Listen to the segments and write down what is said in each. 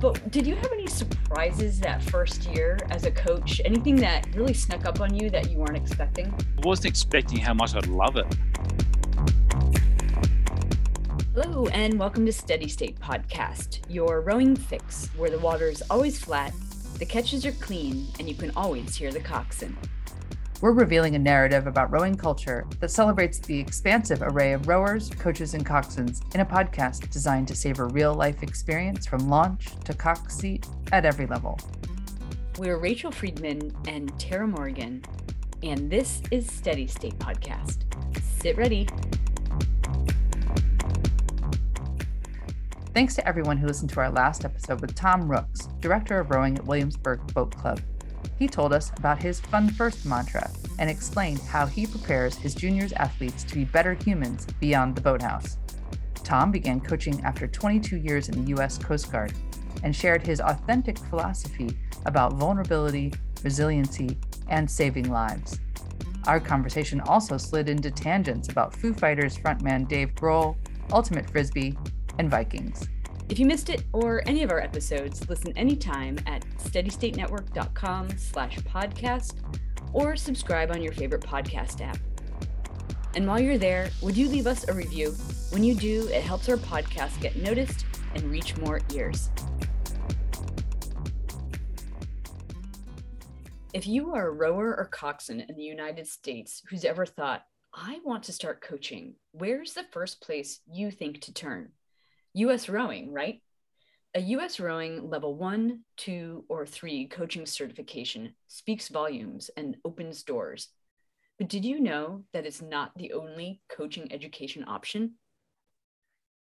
But did you have any surprises that first year as a coach? Anything that really snuck up on you that you weren't expecting? I wasn't expecting how much I'd love it. Hello, and welcome to Steady State Podcast, your rowing fix, where the water is always flat, the catches are clean, and you can always hear the coxswain. We're revealing a narrative about rowing culture that celebrates the expansive array of rowers, coaches, and coxswains in a podcast designed to savor real life experience from launch to cox seat at every level. We're Rachel Friedman and Tara Morgan, and this is Steady State Podcast. Sit ready. Thanks to everyone who listened to our last episode with Tom Rooks, Director of Rowing at Williamsburg Boat Club. He told us about his Fun First mantra and explained how he prepares his juniors athletes to be better humans beyond the boathouse. Tom began coaching after 22 years in the U.S. Coast Guard and shared his authentic philosophy about vulnerability, resiliency, and saving lives. Our conversation also slid into tangents about Foo Fighters frontman Dave Grohl, Ultimate Frisbee, and Vikings. If you missed it or any of our episodes, listen anytime at steadystatenetwork.com slash podcast or subscribe on your favorite podcast app. And while you're there, would you leave us a review? When you do, it helps our podcast get noticed and reach more ears. If you are a rower or coxswain in the United States who's ever thought, I want to start coaching, where's the first place you think to turn? US rowing, right? A US rowing level one, two, or three coaching certification speaks volumes and opens doors. But did you know that it's not the only coaching education option?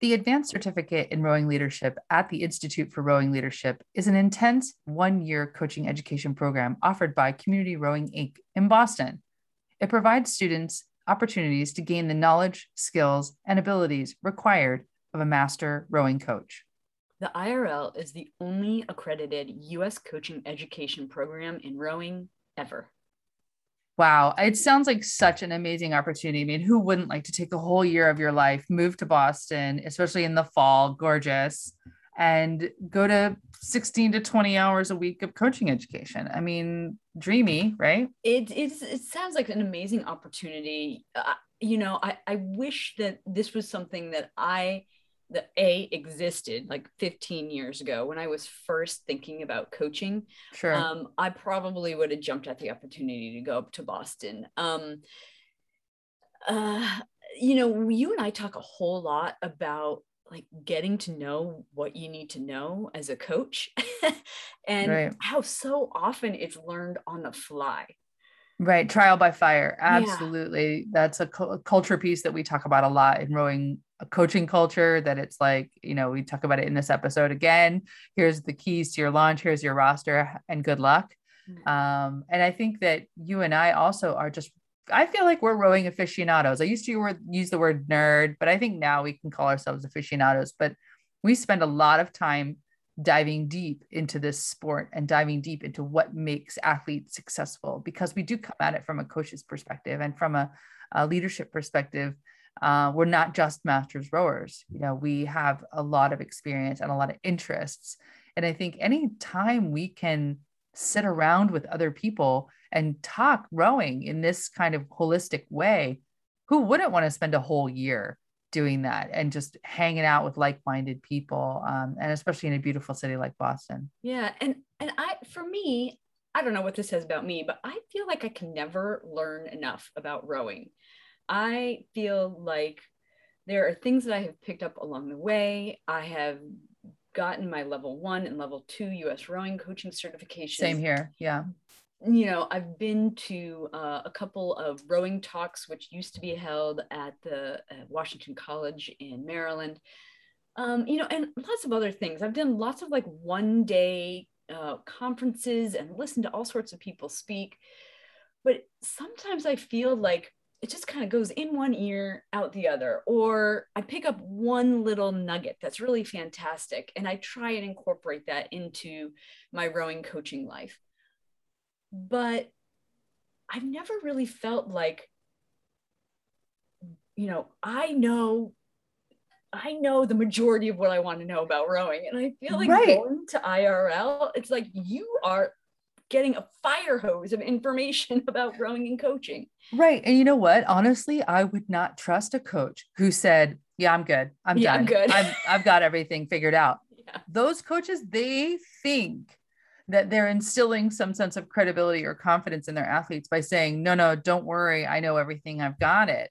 The Advanced Certificate in Rowing Leadership at the Institute for Rowing Leadership is an intense one year coaching education program offered by Community Rowing Inc. in Boston. It provides students opportunities to gain the knowledge, skills, and abilities required of a master rowing coach. The IRL is the only accredited US coaching education program in rowing ever. Wow, it sounds like such an amazing opportunity. I mean, who wouldn't like to take a whole year of your life, move to Boston, especially in the fall, gorgeous, and go to 16 to 20 hours a week of coaching education? I mean, dreamy, right? It, it's, it sounds like an amazing opportunity. Uh, you know, I, I wish that this was something that I the A existed like 15 years ago when I was first thinking about coaching. Sure. Um, I probably would have jumped at the opportunity to go up to Boston. Um, uh, you know, you and I talk a whole lot about like getting to know what you need to know as a coach and right. how so often it's learned on the fly. Right. Trial by fire. Absolutely. Yeah. That's a, cu- a culture piece that we talk about a lot in rowing a coaching culture that it's like, you know, we talk about it in this episode again. Here's the keys to your launch, here's your roster, and good luck. Mm-hmm. Um, and I think that you and I also are just, I feel like we're rowing aficionados. I used to use the word nerd, but I think now we can call ourselves aficionados. But we spend a lot of time diving deep into this sport and diving deep into what makes athletes successful because we do come at it from a coach's perspective and from a, a leadership perspective uh, we're not just masters rowers you know we have a lot of experience and a lot of interests. And i think any time we can sit around with other people and talk rowing in this kind of holistic way who wouldn't want to spend a whole year doing that and just hanging out with like-minded people um, and especially in a beautiful city like boston? Yeah and and i for me i don't know what this says about me but i feel like i can never learn enough about rowing I feel like there are things that I have picked up along the way. I have gotten my level one and level two US rowing coaching certifications. Same here. Yeah. You know, I've been to uh, a couple of rowing talks, which used to be held at the uh, Washington College in Maryland. Um, you know, and lots of other things. I've done lots of like one day uh, conferences and listened to all sorts of people speak. But sometimes I feel like it just kind of goes in one ear out the other or i pick up one little nugget that's really fantastic and i try and incorporate that into my rowing coaching life but i've never really felt like you know i know I know the majority of what I want to know about rowing. And I feel like Right. going to IRL, it's like you are getting a fire hose of information about growing and coaching. Right. And you know what? Honestly, I would not trust a coach who said, Yeah, I'm good. I'm Yeah, done. I'm good." I'm, I've got everything figured out. Yeah. Those coaches, they think that they're instilling some sense of credibility or confidence in their athletes by saying, No, no, don't worry. I know everything. I've got it.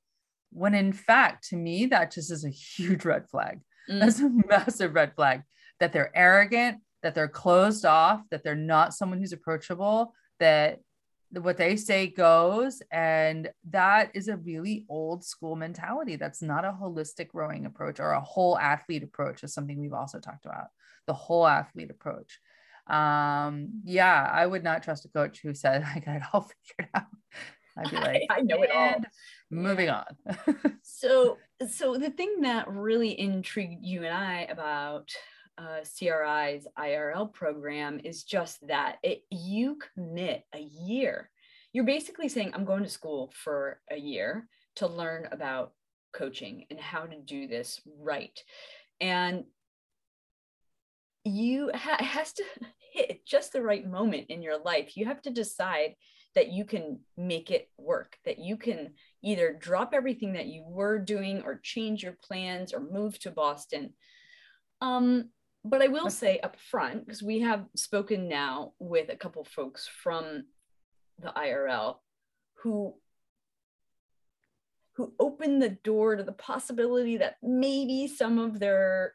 When in fact, to me, that just is a huge red flag. Mm. That's a massive red flag that they're arrogant, that they're closed off, that they're not someone who's approachable, that what they say goes. And that is a really old school mentality. That's not a holistic rowing approach or a whole athlete approach, is something we've also talked about the whole athlete approach. Um, yeah, I would not trust a coach who said, I got it all figured out. I'd be like, I know it all. Moving on. So, so the thing that really intrigued you and I about uh, CRI's IRL program is just that it you commit a year. You're basically saying, I'm going to school for a year to learn about coaching and how to do this right. And you ha- has to hit just the right moment in your life. You have to decide that you can make it work, that you can either drop everything that you were doing or change your plans or move to Boston. Um, but I will say up front, because we have spoken now with a couple folks from the IRL who who opened the door to the possibility that maybe some of their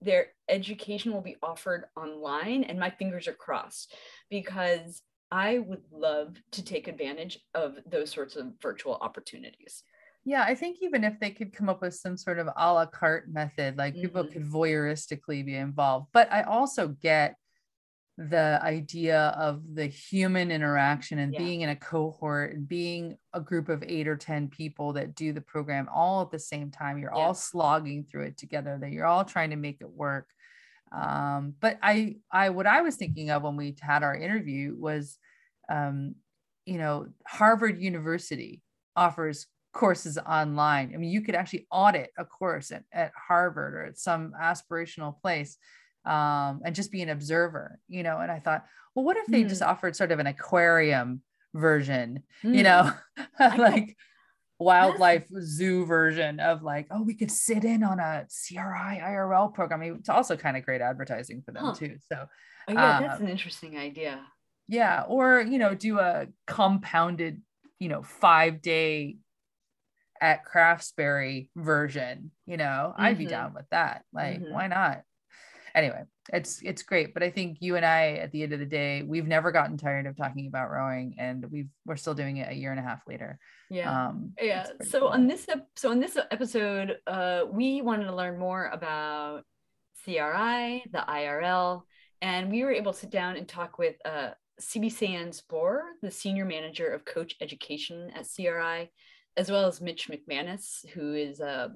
their education will be offered online and my fingers are crossed because I would love to take advantage of those sorts of virtual opportunities. Yeah, I think even if they could come up with some sort of a la carte method, like people Mhm. could voyeuristically be involved. But I also get the idea of the human interaction and Yeah. being in a cohort and being a group of eight or 10 people that do the program all at the same time. You're Yeah. all slogging through it together, that you're all trying to make it work. Um, but I, I, what I was thinking of when we had our interview was, um, you know, Harvard University offers courses online. I mean, you could actually audit a course at, at Harvard or at some aspirational place um, and just be an observer, you know. And I thought, well, what if they just offered sort of an aquarium version, you Hmm. know, like wildlife zoo version of like, oh, we could sit in on a CRI IRL program. I mean, it's also kind of great advertising for them Huh. too. So Oh, yeah, that's um, an interesting idea. yeah, or you know, do a compounded, you know, five day at Craftsbury version. You know, I'd be Mhm. down with that. Like, Mhm. why not? Anyway, it's it's great. But I think you and I, at the end of the day, we've never gotten tired of talking about rowing, and we've we're still doing it a year and a half later. Yeah. Um, yeah. So cool. on this ep- so on this episode, uh, we wanted to learn more about CRI, the IRL, and we were able to sit down and talk with uh, CB Sands Bohrer, the senior manager of coach education at CRI, as well as Mitch McManus, who is uh,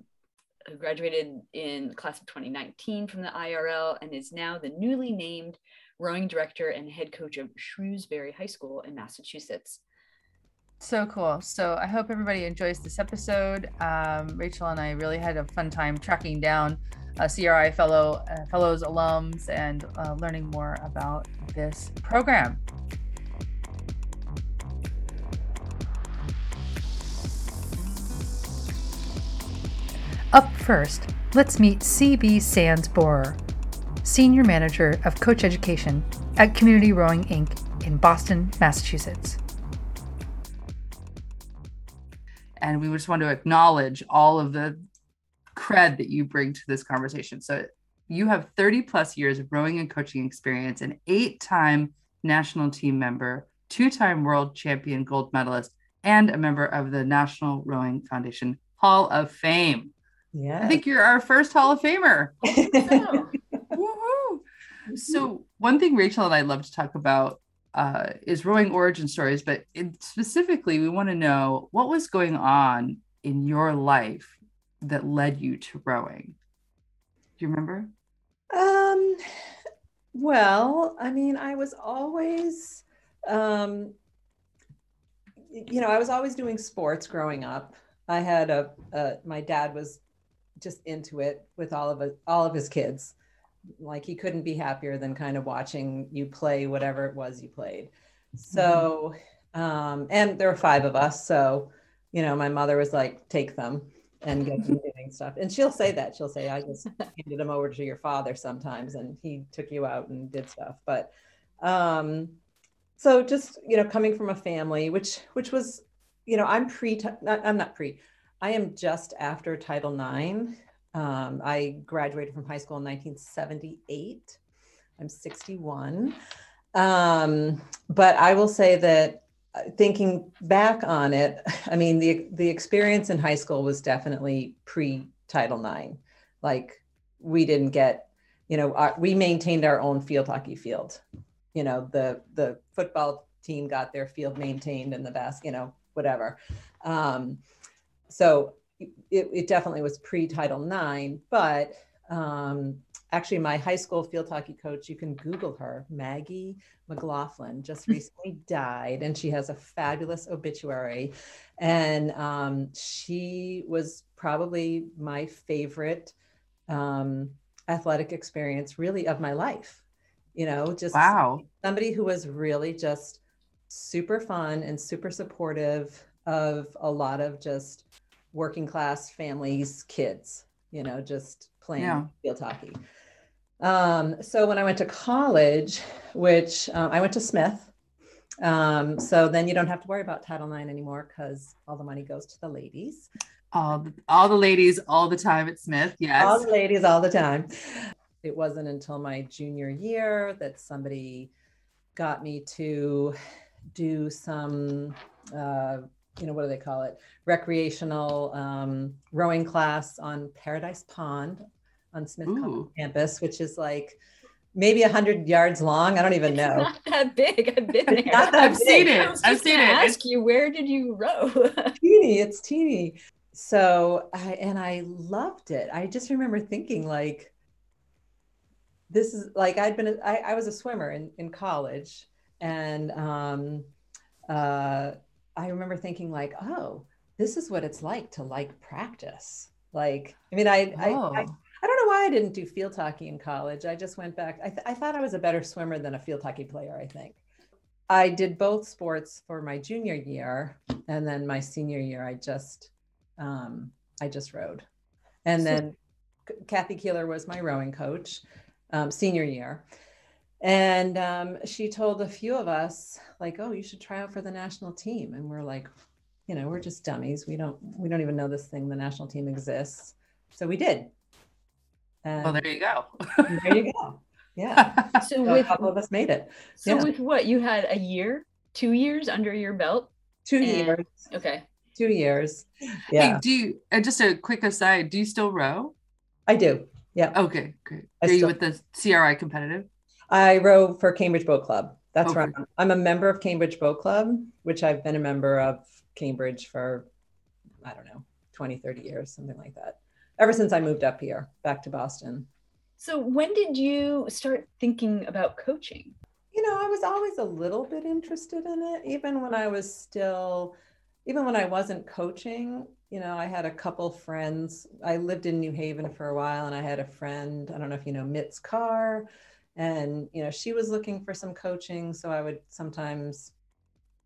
who graduated in class of 2019 from the IRL and is now the newly named rowing director and head coach of Shrewsbury High School in Massachusetts. So cool. So I hope everybody enjoys this episode. Um, Rachel and I really had a fun time tracking down uh, CRI fellow uh, fellows alums and uh, learning more about this program. Up first, let's meet CB Sands Bohrer, Senior Manager of Coach Education at Community Rowing Inc. in Boston, Massachusetts. And we just want to acknowledge all of the cred that you bring to this conversation. So you have 30 plus years of rowing and coaching experience, an eight time national team member, two time world champion gold medalist, and a member of the National Rowing Foundation Hall of Fame. Yeah. I think you're our first Hall of Famer. Oh, Woohoo! So one thing Rachel and I love to talk about uh, is rowing origin stories, but in, specifically, we want to know what was going on in your life that led you to rowing. Do you remember? Um, well, I mean, I was always, um, you know, I was always doing sports growing up. I had a, a my dad was just into it with all of it, all of his kids. Like he couldn't be happier than kind of watching you play whatever it was you played. So, um, and there were five of us. So, you know, my mother was like, take them and get them doing stuff. And she'll say that. She'll say, I just handed them over to your father sometimes and he took you out and did stuff. But um so just, you know, coming from a family, which which was, you know, I'm pre I'm not pre, I am just after Title IX. Um, I graduated from high school in 1978. I'm 61. Um, but I will say that uh, thinking back on it, I mean, the the experience in high school was definitely pre Title IX. Like we didn't get, you know, our, we maintained our own field hockey field. You know, the the football team got their field maintained and the best, you know, whatever. Um, so it, it definitely was pre Title IX, but um, actually my high school field hockey coach you can google her maggie mclaughlin just hmm. recently died and she has a fabulous obituary. And um, she was probably my favorite um, athletic experience really of my life. You know just wow. somebody who was really just super fun and super supportive of a lot of just working class families kids you know just playing yeah. field hockey um, so when I went to college, which um, I went to Smith, um, so then you don't have to worry about Title IX anymore because all the money goes to the ladies. All the, all the ladies all the time at Smith. Yes. All the ladies all the time. It wasn't until my junior year that somebody got me to do some, uh, you know, what do they call it? Recreational um, rowing class on Paradise Pond on Smith College campus, which is like maybe a hundred yards long. I don't even know. Not that big. I've been there. I've big. seen it. I've seen it. Ask you, where did you row? teeny. It's teeny. So I and I loved it. I just remember thinking like, this is like I'd been. I, I was a swimmer in in college, and um, uh, I remember thinking like, oh, this is what it's like to like practice. Like, I mean, I, oh. I, I I don't know why I didn't do field hockey in college. I just went back. I, th- I thought I was a better swimmer than a field hockey player, I think. I did both sports for my junior year. And then my senior year, I just, um, I just rowed. And then Kathy Keeler was my rowing coach um, senior year. And um, she told a few of us, like, oh, you should try out for the national team. And we're like, you know, we're just dummies. We don't, we don't even know this thing, the national team exists. So we did. And well, there you go. there you go. Yeah. So, so with a couple of us made it. So yeah. with what you had a year, two years under your belt. Two and, years. Okay. Two years. Yeah. Hey, do you? And just a quick aside. Do you still row? I do. Yeah. Okay. Great. Are still, you with the CRI competitive? I row for Cambridge Boat Club. That's okay. right. I'm a member of Cambridge Boat Club, which I've been a member of Cambridge for, I don't know, 20, 30 years, something like that ever since I moved up here back to Boston. So when did you start thinking about coaching? You know, I was always a little bit interested in it, even when I was still, even when I wasn't coaching. You know, I had a couple friends. I lived in New Haven for a while, and I had a friend. I don't know if you know Mitz Carr, and you know she was looking for some coaching. So I would sometimes,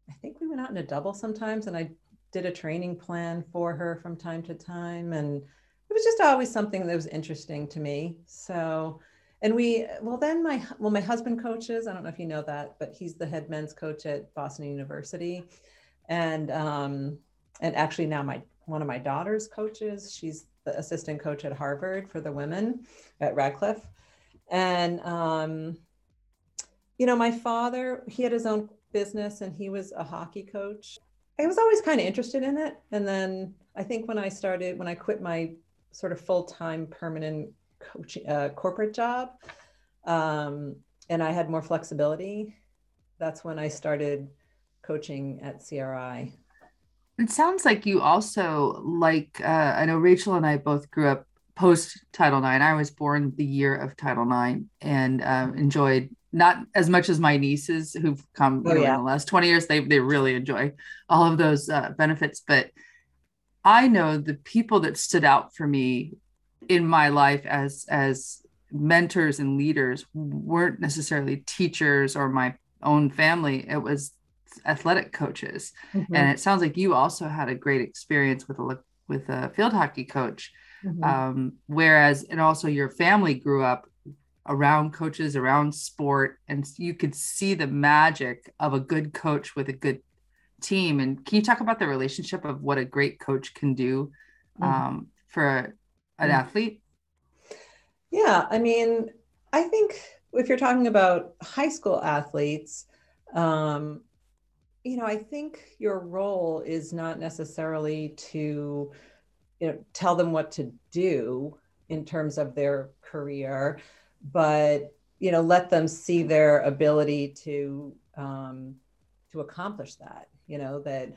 I think we went out in a double sometimes, and I did a training plan for her from time to time, and it was just always something that was interesting to me. So, and we, well, then my, well, my husband coaches, I don't know if you know that, but he's the head men's coach at Boston University. And, um, and actually now my, one of my daughter's coaches, she's the assistant coach at Harvard for the women at Radcliffe. And, um, you know, my father, he had his own business and he was a hockey coach. I was always kind of interested in it. And then I think when I started, when I quit my sort of full-time permanent coaching uh, corporate job um, and i had more flexibility that's when i started coaching at cri it sounds like you also like uh, i know rachel and i both grew up post title ix. I was born the year of title ix and um, enjoyed not as much as my nieces who've come oh, yeah. in the last 20 years. They, they really enjoy all of those uh, benefits but I know the people that stood out for me in my life as as mentors and leaders weren't necessarily teachers or my own family. It was athletic coaches. Mm-hmm. and it sounds like you also had a great experience with a with a field hockey coach mm-hmm. um, whereas and also your family grew up around coaches around sport and you could see the magic of a good coach with a good team and can you talk about the relationship of what a great coach can do mm-hmm. um, for a, an mm-hmm. athlete yeah i mean i think if you're talking about high school athletes um, you know i think your role is not necessarily to you know tell them what to do in terms of their career but you know let them see their ability to um, to accomplish that you know that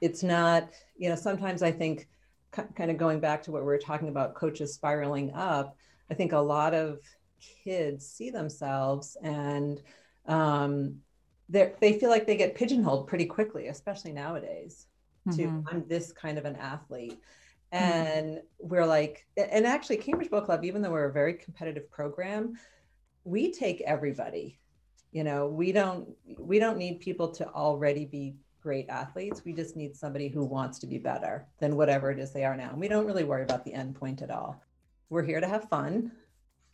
it's not you know sometimes i think kind of going back to what we were talking about coaches spiraling up i think a lot of kids see themselves and um, they feel like they get pigeonholed pretty quickly especially nowadays mm-hmm. to i'm this kind of an athlete Mm-hmm. and we're like and actually cambridge boat club even though we're a very competitive program we take everybody you know? We don't we don't need people to already be great athletes. We just need somebody who wants to be better than whatever it is they are now. And we don't really worry about the end point at all. We're here to have fun.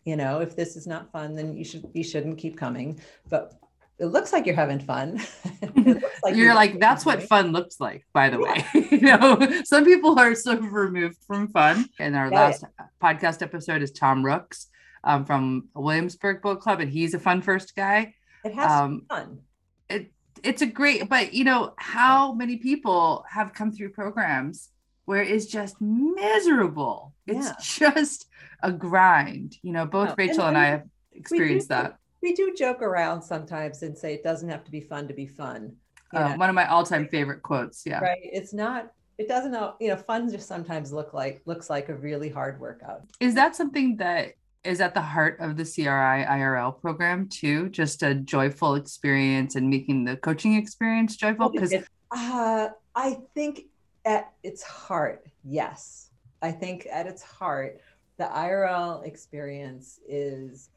You know if this is not fun then you should you shouldn't keep coming. But it looks like you're having fun. like you're, you're like, that's what fun looks like, by the yeah. way. you know, some people are so removed from fun. And our yeah, last podcast episode is Tom Rooks um, from Williamsburg Boat Club, and he's a fun first guy. It has um, fun. It it's a great, but you know, how many people have come through programs where it's just miserable? It's just a grind. You know, both Rachel and, and I have experienced that we do joke around sometimes and say it doesn't have to be fun to be fun. Uh, one of my all-time favorite quotes. Yeah. Right. It's not. It doesn't. You know, fun just sometimes look like looks like a really hard workout. Is that something that is at the heart of the CRI IRL program too? Just a joyful experience and making the coaching experience joyful. Because uh, I think at its heart, yes. I think at its heart, the IRL experience is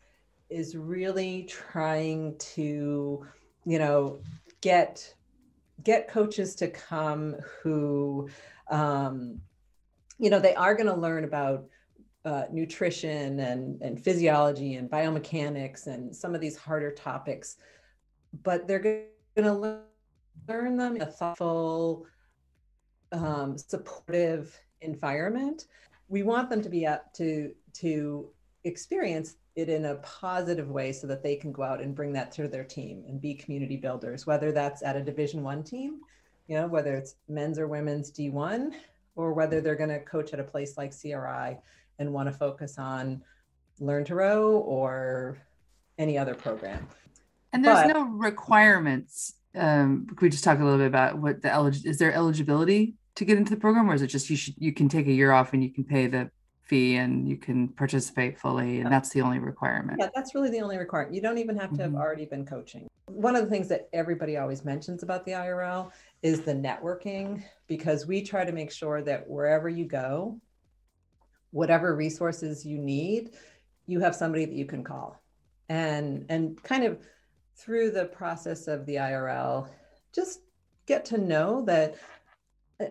is really trying to, you know, get get coaches to come who, um, you know, they are going to learn about uh, nutrition and, and physiology and biomechanics and some of these harder topics, but they're going to learn them in a thoughtful, um, supportive environment. We want them to be up to to experience it in a positive way so that they can go out and bring that to their team and be community builders whether that's at a division one team you know whether it's men's or women's d1 or whether they're going to coach at a place like cri and want to focus on learn to row or any other program. And there's but, no requirements um could we just talk a little bit about what the elig- is there eligibility to get into the program or is it just you should you can take a year off and you can pay the fee and you can participate fully and that's the only requirement. Yeah that's really the only requirement you don't even have to have mm-hmm. already been coaching. One of the things that everybody always mentions about the irl is the networking because we try to make sure that wherever you go whatever resources you need you have somebody that you can call. And and kind of through the process of the irl just get to know that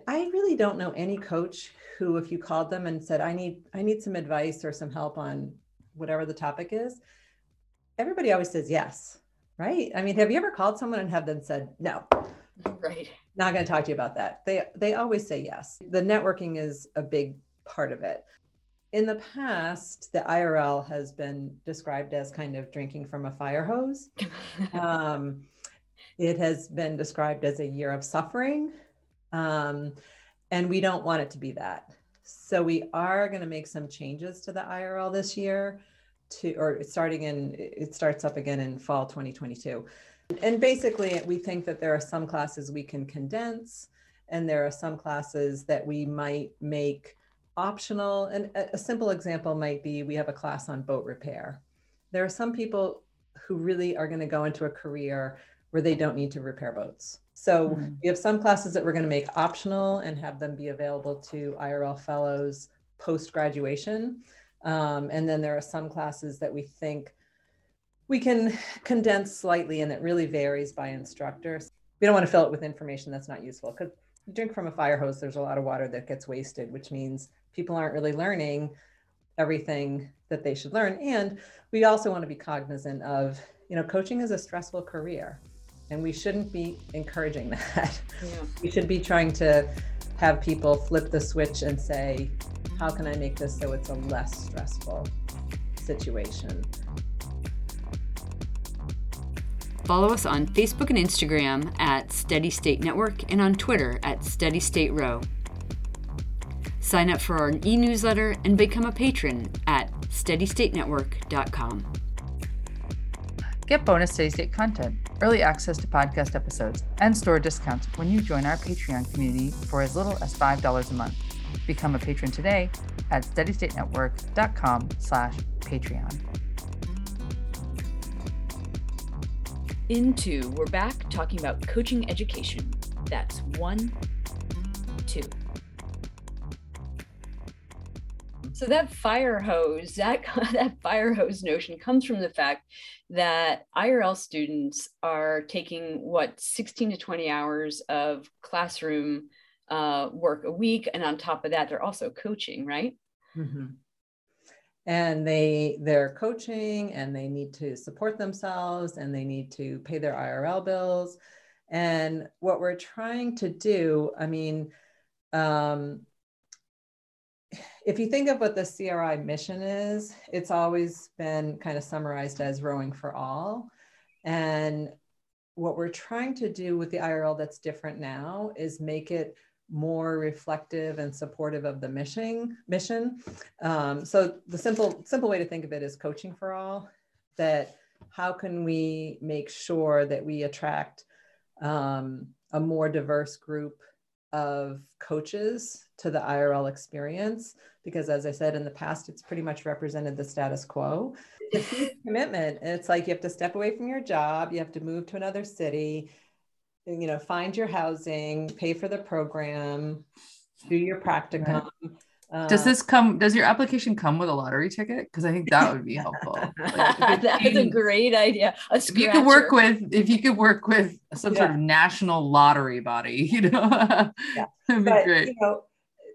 I really don't know any coach who, if you called them and said, I need, I need some advice or some help on whatever the topic is, everybody always says yes. Right. I mean, have you ever called someone and have them said, no, right. Not going to talk to you about that. They, they always say yes. The networking is a big part of it. In the past, the IRL has been described as kind of drinking from a fire hose. um, it has been described as a year of suffering um, and we don't want it to be that. So we are going to make some changes to the IRL this year to, or starting in, it starts up again in fall 2022. And basically, we think that there are some classes we can condense, and there are some classes that we might make optional. And a, a simple example might be we have a class on boat repair. There are some people who really are going to go into a career where they don't need to repair boats. So mm-hmm. we have some classes that we're going to make optional and have them be available to IRL fellows post graduation. Um, and then there are some classes that we think we can condense slightly and it really varies by instructor. We don't want to fill it with information that's not useful because you drink from a fire hose, there's a lot of water that gets wasted, which means people aren't really learning everything that they should learn. And we also want to be cognizant of, you know, coaching is a stressful career and we shouldn't be encouraging that. Yeah. We should be trying to have people flip the switch and say, how can I make this so it's a less stressful situation? Follow us on Facebook and Instagram at Steady State Network and on Twitter at Steady State Row. Sign up for our e newsletter and become a patron at steadystatenetwork.com. Get bonus Steady State content, early access to podcast episodes, and store discounts when you join our Patreon community for as little as $5 a month. Become a patron today at steadystatenetwork.com slash Patreon. into we're back talking about coaching education. That's one, two. So that fire hose, that that fire hose notion comes from the fact that IRL students are taking what 16 to 20 hours of classroom uh, work a week, and on top of that, they're also coaching, right? Mm-hmm and they they're coaching and they need to support themselves and they need to pay their IRL bills and what we're trying to do I mean um, if you think of what the CRI mission is it's always been kind of summarized as rowing for all. And what we're trying to do with the IRL that's different now is make it more reflective and supportive of the mission mission. Um, so the simple simple way to think of it is coaching for all that how can we make sure that we attract um, a more diverse group of coaches to the irl experience because as i said in the past it's pretty much represented the status quo it's a commitment it's like you have to step away from your job you have to move to another city you know, find your housing, pay for the program, do your practicum. Right. Uh, does this come? Does your application come with a lottery ticket? Because I think that would be helpful. Like That's a great idea. A if you could work with, if you could work with some yeah. sort of national lottery body, you know, yeah. that'd be but, great. You know,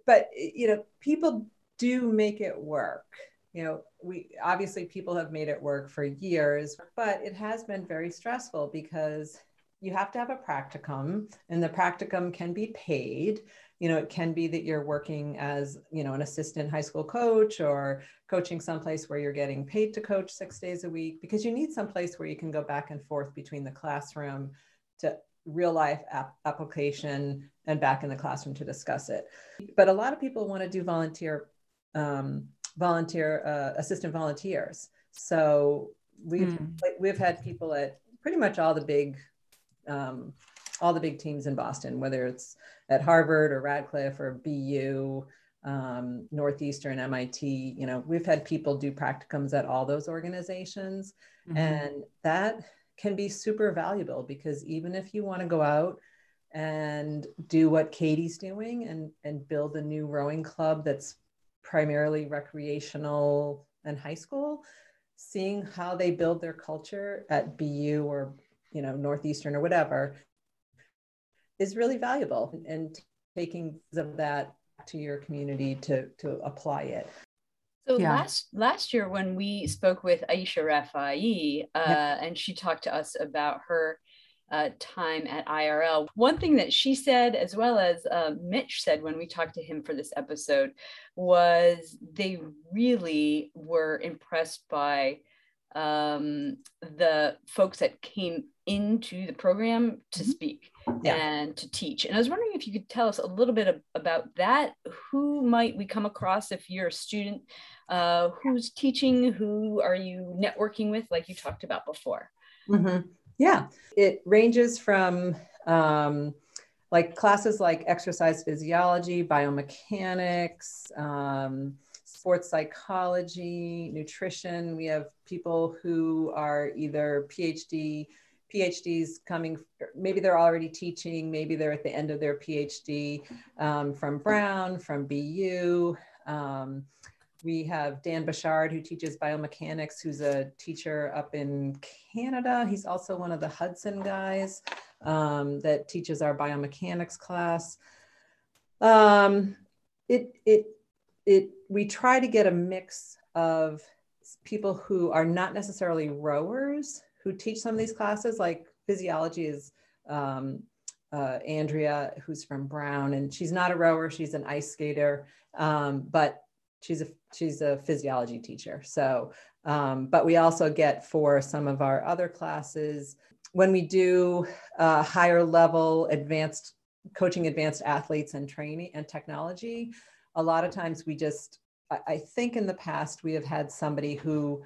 but you know, people do make it work. You know, we obviously people have made it work for years, but it has been very stressful because you have to have a practicum and the practicum can be paid you know it can be that you're working as you know an assistant high school coach or coaching someplace where you're getting paid to coach six days a week because you need someplace where you can go back and forth between the classroom to real life ap- application and back in the classroom to discuss it but a lot of people want to do volunteer um, volunteer uh, assistant volunteers so we've mm. we've had people at pretty much all the big um, all the big teams in Boston, whether it's at Harvard or Radcliffe or BU, um, Northeastern, MIT. You know, we've had people do practicums at all those organizations, mm-hmm. and that can be super valuable because even if you want to go out and do what Katie's doing and and build a new rowing club that's primarily recreational and high school, seeing how they build their culture at BU or you know northeastern or whatever is really valuable and taking some of that to your community to to apply it so yeah. last last year when we spoke with Aisha Rafai, uh, yeah. and she talked to us about her uh, time at IRL, one thing that she said, as well as uh, Mitch said when we talked to him for this episode, was they really were impressed by um, the folks that came into the program to mm-hmm. speak yeah. and to teach. And I was wondering if you could tell us a little bit of, about that. Who might we come across if you're a student? Uh, who's teaching? Who are you networking with, like you talked about before? Mm-hmm. Yeah, it ranges from um, like classes like exercise physiology, biomechanics. Um, sports psychology, nutrition. We have people who are either PhD, PhDs coming, maybe they're already teaching, maybe they're at the end of their PhD um, from Brown, from BU. Um, we have Dan Bouchard, who teaches biomechanics, who's a teacher up in Canada. He's also one of the Hudson guys um, that teaches our biomechanics class. Um, it, it, it, we try to get a mix of people who are not necessarily rowers who teach some of these classes, like physiology is um, uh, Andrea, who's from Brown, and she's not a rower, she's an ice skater, um, but she's a she's a physiology teacher. So, um, but we also get for some of our other classes when we do uh, higher level advanced coaching advanced athletes and training and technology. A lot of times we just I think in the past we have had somebody who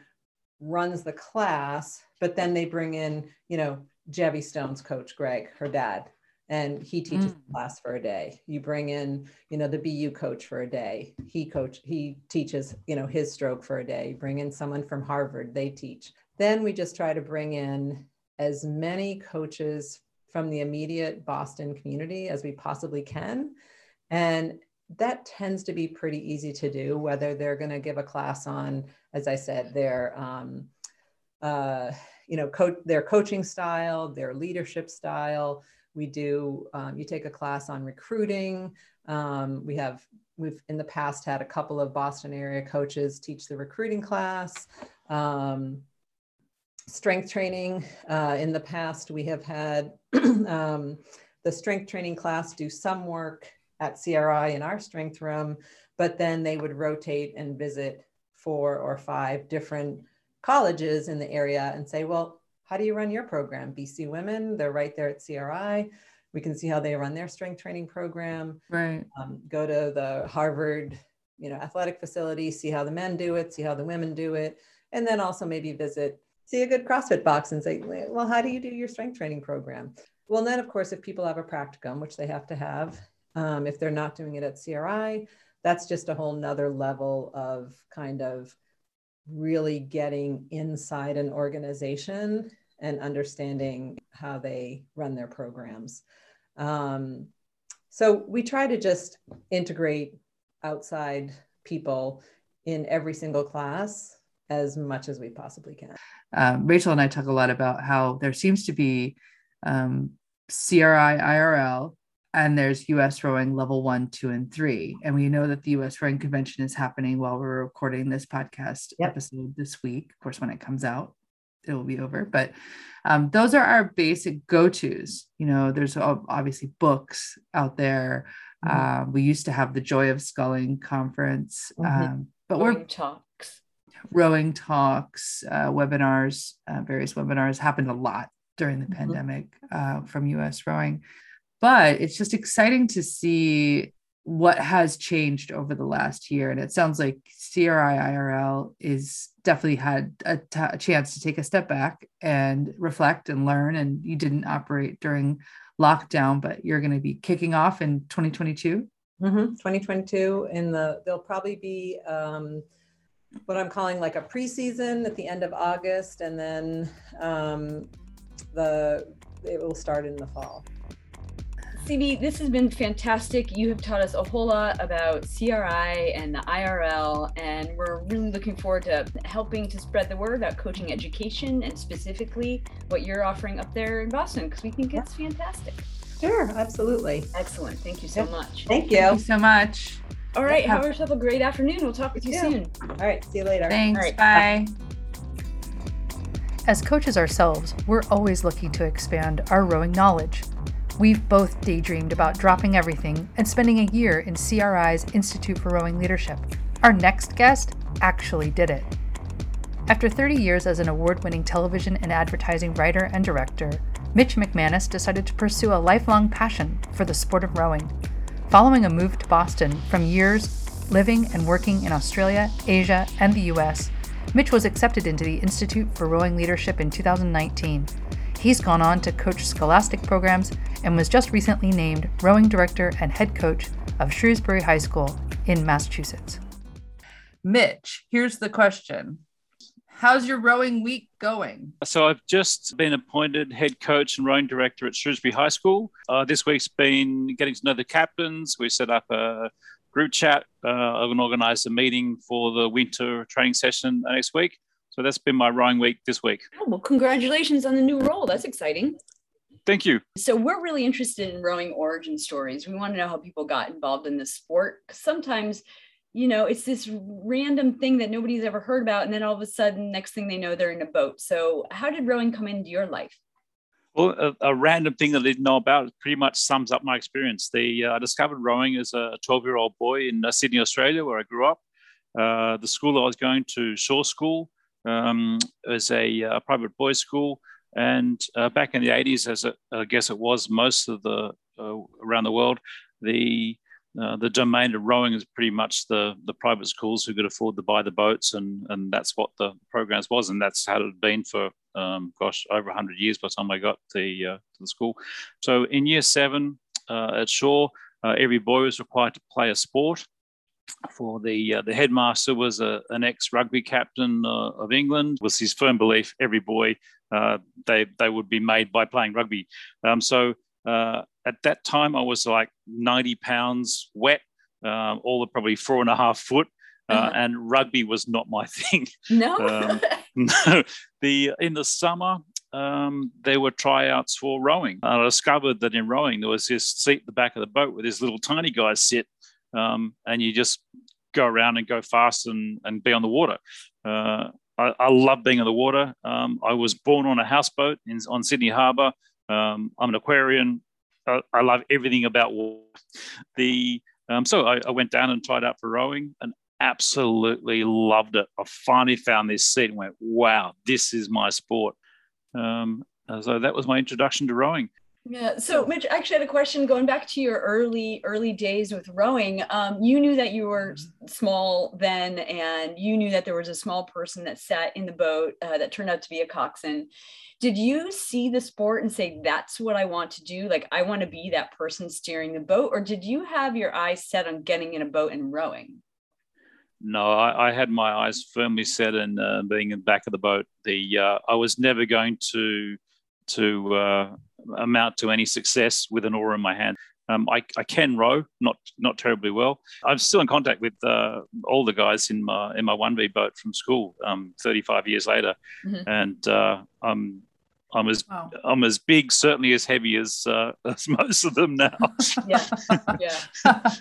runs the class, but then they bring in, you know, Gevvie Stone's coach, Greg, her dad, and he teaches mm. class for a day. You bring in, you know, the BU coach for a day. He coach, he teaches, you know, his stroke for a day. Bring in someone from Harvard, they teach. Then we just try to bring in as many coaches from the immediate Boston community as we possibly can. And that tends to be pretty easy to do, whether they're going to give a class on, as I said, their, um, uh, you know, co- their coaching style, their leadership style. We do, um, you take a class on recruiting. Um, we have, we've in the past had a couple of Boston area coaches teach the recruiting class. Um, strength training. Uh, in the past, we have had um, the strength training class do some work at CRI in our strength room, but then they would rotate and visit four or five different colleges in the area and say, well, how do you run your program? BC Women, they're right there at CRI. We can see how they run their strength training program. Right. Um, go to the Harvard, you know, athletic facility, see how the men do it, see how the women do it, and then also maybe visit, see a good CrossFit box and say, well, how do you do your strength training program? Well, then of course, if people have a practicum, which they have to have, um, if they're not doing it at CRI, that's just a whole nother level of kind of really getting inside an organization and understanding how they run their programs. Um, so we try to just integrate outside people in every single class as much as we possibly can. Um, Rachel and I talk a lot about how there seems to be um, CRI IRL and there's US rowing level one, two, and three. And we know that the US rowing convention is happening while we're recording this podcast yep. episode this week. Of course, when it comes out, it will be over. But um, those are our basic go tos. You know, there's obviously books out there. Mm-hmm. Uh, we used to have the Joy of Sculling conference, mm-hmm. um, but rowing we're talks, rowing talks, uh, webinars, uh, various webinars happened a lot during the mm-hmm. pandemic uh, from US rowing but it's just exciting to see what has changed over the last year. And it sounds like CRI IRL is definitely had a, t- a chance to take a step back and reflect and learn. And you didn't operate during lockdown, but you're going to be kicking off in 2022. Mm-hmm. 2022 in the there'll probably be um, what I'm calling like a preseason at the end of August, and then um, the it will start in the fall. CB, this has been fantastic. You have taught us a whole lot about CRI and the IRL, and we're really looking forward to helping to spread the word about coaching education and specifically what you're offering up there in Boston because we think it's fantastic. Sure, absolutely. Excellent. Thank you so much. Thank you. Thank you so much. All right. Have yourself a great afternoon. We'll talk with you soon. All right. See you later. Thanks. All right, bye. As coaches ourselves, we're always looking to expand our rowing knowledge. We've both daydreamed about dropping everything and spending a year in CRI's Institute for Rowing Leadership. Our next guest actually did it. After 30 years as an award winning television and advertising writer and director, Mitch McManus decided to pursue a lifelong passion for the sport of rowing. Following a move to Boston from years living and working in Australia, Asia, and the US, Mitch was accepted into the Institute for Rowing Leadership in 2019 He's gone on to coach scholastic programs and was just recently named rowing director and head coach of Shrewsbury High School in Massachusetts. Mitch, here's the question How's your rowing week going? So, I've just been appointed head coach and rowing director at Shrewsbury High School. Uh, this week's been getting to know the captains. We set up a group chat. Uh, I'm going organize a meeting for the winter training session next week. So that's been my rowing week this week. Oh, well, congratulations on the new role. That's exciting. Thank you. So we're really interested in rowing origin stories. We want to know how people got involved in this sport. Sometimes, you know, it's this random thing that nobody's ever heard about, and then all of a sudden, next thing they know, they're in a boat. So, how did rowing come into your life? Well, a, a random thing that I didn't know about pretty much sums up my experience. The uh, I discovered rowing as a 12-year-old boy in uh, Sydney, Australia, where I grew up. Uh, the school I was going to, Shore School, um, was a, a, uh, private boys' school. And uh, back in the 80s, as it, I guess it was most of the uh, around the world, the uh, the domain of rowing is pretty much the the private schools who could afford to buy the boats, and and that's what the programs was, and that's how it had been for um, gosh over 100 years by the time I got the uh, to the school. So in year seven uh, at Shore, uh, every boy was required to play a sport. For the the headmaster was a, an ex rugby captain of England. Was his firm belief every boy uh, they they would be made by playing rugby. Um, so uh, at that time, I was like 90 pounds wet, uh, all of probably four and a half foot. Uh, uh-huh. and rugby was not my thing. No, um, no. The in the summer, um, there were tryouts for rowing. And I discovered that in rowing there was this seat at the back of the boat where these little tiny guys sit, um, and you just go around and go fast and, and be on the water. Uh, I, I love being in the water. Um, I was born on a houseboat in, on Sydney Harbour. Um, I'm an Aquarian. I, I, love everything about water. The um, so I, I, went down and tried out for rowing and absolutely loved it. I finally found this seat and went, "Wow, this is my sport." Um, so that was my introduction to rowing. Yeah. So, Mitch, I actually had a question going back to your early early days with rowing. Um, you knew that you were small then, and you knew that there was a small person that sat in the boat uh, that turned out to be a coxswain. Did you see the sport and say, "That's what I want to do"? Like, I want to be that person steering the boat, or did you have your eyes set on getting in a boat and rowing? No, I, I had my eyes firmly set in uh, being in the back of the boat. The uh, I was never going to to uh, amount to any success with an oar in my hand. Um, I, I, can row, not not terribly well. I'm still in contact with uh, all the guys in my in my one V boat from school. Um, 35 years later, mm-hmm. and uh, I'm I'm as wow. I'm as big, certainly as heavy as uh, as most of them now. yeah, yeah,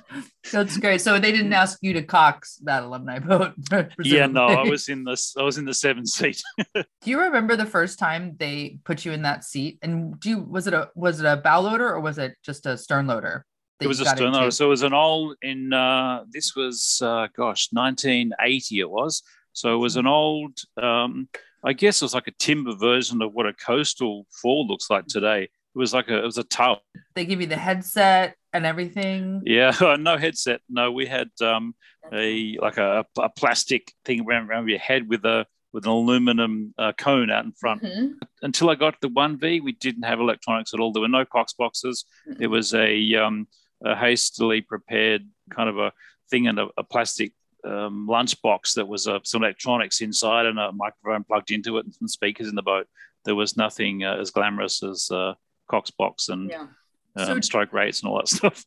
that's great. So they didn't ask you to cox that alumni boat. yeah, no, I was in the I was in the seven seat. do you remember the first time they put you in that seat? And do you was it a was it a bow loader or was it just a stern loader? It was a stern loader. So it was an old in uh, this was uh, gosh 1980 it was. So it was an old. Um, I guess it was like a timber version of what a coastal four looks like today. It was like a it was a tub. They give you the headset and everything. Yeah, no headset. No, we had um, a like a, a plastic thing around, around your head with a with an aluminum uh, cone out in front. Mm-hmm. Until I got the one V, we didn't have electronics at all. There were no Cox boxes. Mm-hmm. There was a, um, a hastily prepared kind of a thing and a, a plastic um, lunchbox that was uh, some electronics inside and a microphone plugged into it and some speakers in the boat. There was nothing uh, as glamorous as uh, Cox box and yeah. um, so, stroke rates and all that stuff.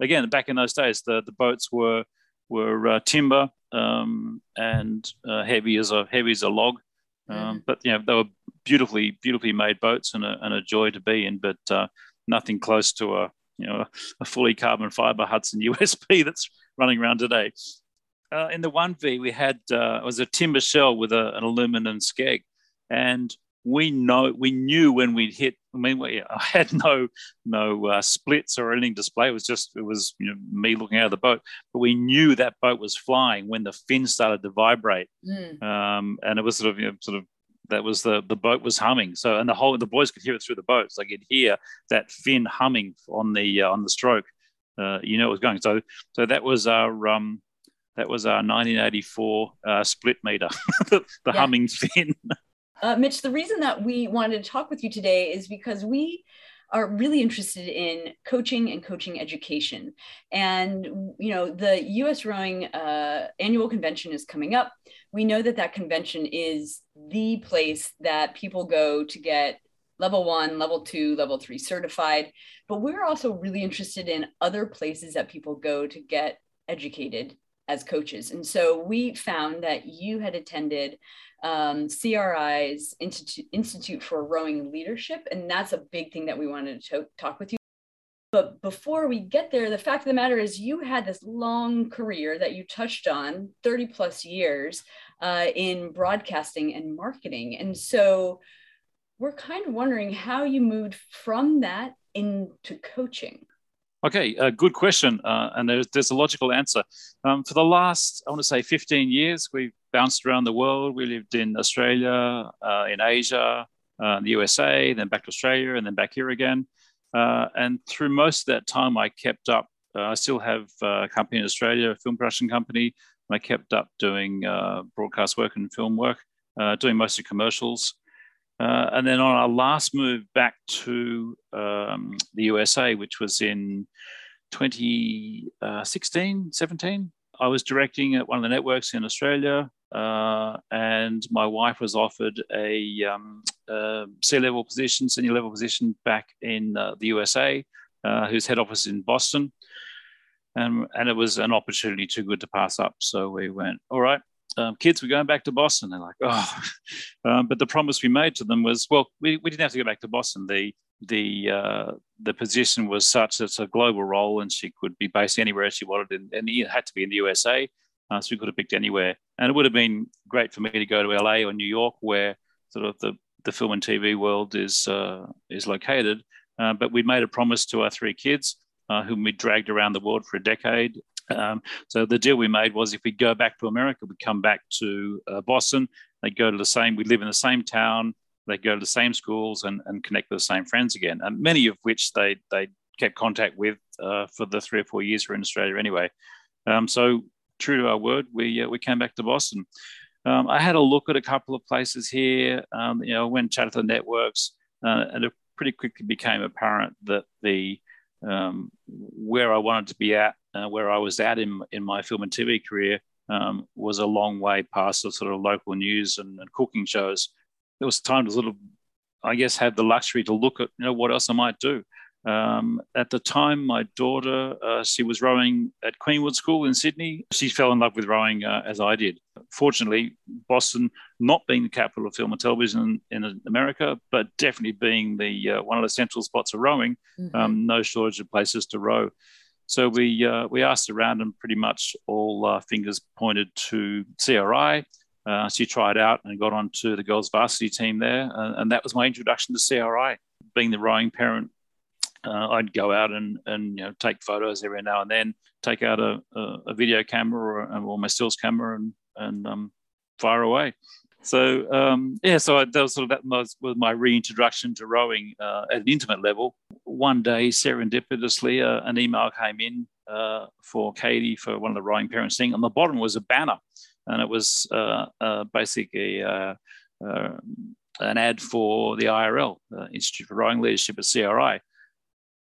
Again, back in those days, the, the boats were were uh, timber um, and uh, heavy as a heavy as a log. Mm. But you know they were beautifully beautifully made boats and a, and a joy to be in. But uh, nothing close to a you know a fully carbon fiber Hudson USB that's running around today uh, in the 1V, we had uh, it was a timber shell with a, an aluminum skeg. And we know we knew when we'd hit. I mean, we, I had no no uh, splits or anything display. It was just it was you know me looking out of the boat. But we knew that boat was flying when the fin started to vibrate, mm. um, and it was sort of you know, sort of that was the the boat was humming. So and the whole the boys could hear it through the boat. So they could hear that fin humming on the uh, on the stroke. Uh, you know it was going. So so that was our um, that was our 1984 uh, split meter, the, yeah. humming fin. Uh, Mitch, the reason that we wanted to talk with you today is because we are really interested in coaching and coaching education. And, you know, the US Rowing uh, annual convention is coming up. We know that that convention is the place that people go to get level one, level two, level three certified. But we're also really interested in other places that people go to get educated as coaches. And so we found that you had attended um, CRI's Institute, Institute for Rowing Leadership, and that's a big thing that we wanted to talk with you. But before we get there, the fact of the matter is, you had this long career that you touched on 30 plus years uh, in broadcasting and marketing. And so we're kind of wondering how you moved from that into coaching. Okay, uh, good question. Uh, and there's, there's a logical answer. Um, for the last, I want to say 15 years, we've bounced around the world. We lived in Australia, uh, in Asia, uh, the USA, then back to Australia, and then back here again. Uh, and through most of that time, I kept up. I still have a company in Australia, a film production company. And I kept up doing broadcast work and film work, doing mostly commercials. Uh, and then on our last move back to um, the USA, which was in 2016, uh, 17, I was directing at one of the networks in Australia. Uh, and my wife was offered a um, uh, C-level position, senior level position back in uh, the USA, uh, whose head office is in Boston. And it was an opportunity too good to pass up. So we went, all right, um, kids, we're going back to Boston. They're like, oh, um, but the promise we made to them was, well, we, we didn't have to go back to Boston. The the uh, the position was such that it's a global role, and she could be based anywhere she wanted, and, and it had to be in the USA. Uh, so we could have picked anywhere, and it would have been great for me to go to LA or New York, where sort of the the film and TV world is uh, is located. Uh, but we made a promise to our three kids, uh, whom we dragged around the world for a decade, um, so the deal we made was if we go back to America, we'd come back to uh, Boston. They'd go to the same, we live in the same town. They'd go to the same schools and, and connect with the same friends again. And many of which they they kept contact with uh, for the three or four years we're in Australia anyway. Um, so true to our word, we uh, we came back to Boston. Um, I had a look at a couple of places here. Um, you know, went and chatted to the networks, uh, and it pretty quickly became apparent that the um, where I wanted to be at, uh, where I was at in, in my film and TV career, um, was a long way past the sort of local news and, and cooking shows. There was time to sort of, I guess, have the luxury to look at, you know, what else I might do. Um, at the time, my daughter, uh, she was rowing at Queenwood School in Sydney. She fell in love with rowing uh, as I did. Fortunately, Boston, not being the capital of film and television in, in America, but definitely being the uh, one of the central spots of rowing, mm-hmm. um, no shortage of places to row. So we uh, we asked around, and pretty much all uh, fingers pointed to CRI. Uh, she tried out and got onto the girls' varsity team there, and that was my introduction to CRI. Being the rowing parent uh, I'd go out and, and you know take photos every now and then, take out a, a, a video camera or, or, my stills camera and and um, fire away. So um, yeah, so I, that was sort of that was, was my reintroduction to rowing uh, at an intimate level. One day, serendipitously, uh, an email came in uh, for Katie for one of the rowing parents thing. On the bottom was a banner, and it was uh, uh, basically uh, an ad for the IRL Institute for Rowing Leadership at CRI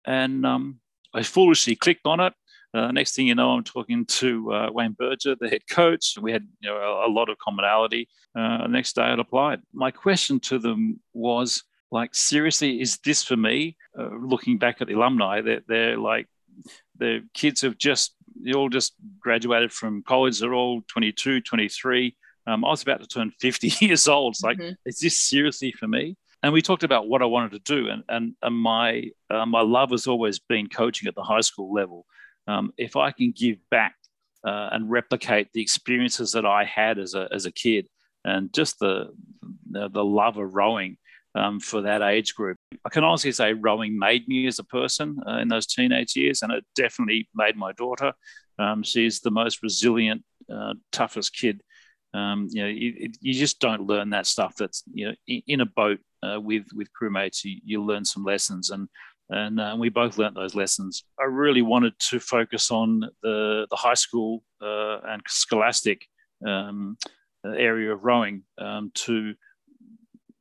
and um, I foolishly clicked on it. Uh, next thing you know, I'm talking to uh, Wayne Berger, the head coach. We had you know, a, a lot of commonality. Uh, next day, I'd applied. My question to them was like, seriously, is this for me? Uh, looking back at the alumni, they're, they're like, the kids have just, they all just graduated from college. They're all 22, 23. Um, I was about to turn 50 years old. It's like, mm-hmm. is this seriously for me? and we talked about what I wanted to do, and and, and my uh, my love has always been coaching at the high school level. Um, if I can give back uh, and replicate the experiences that I had as a as a kid, and just the the, the love of rowing um, for that age group, I can honestly say rowing made me as a person uh, in those teenage years, and it definitely made my daughter. Um, she's the most resilient, uh, toughest kid um, you know, you, you, just don't learn that stuff. That's you know, in a boat uh, with with crewmates, you, you learn some lessons, and and uh, we both learned those lessons. I really wanted to focus on the the high school uh, and scholastic um, area of rowing um, to.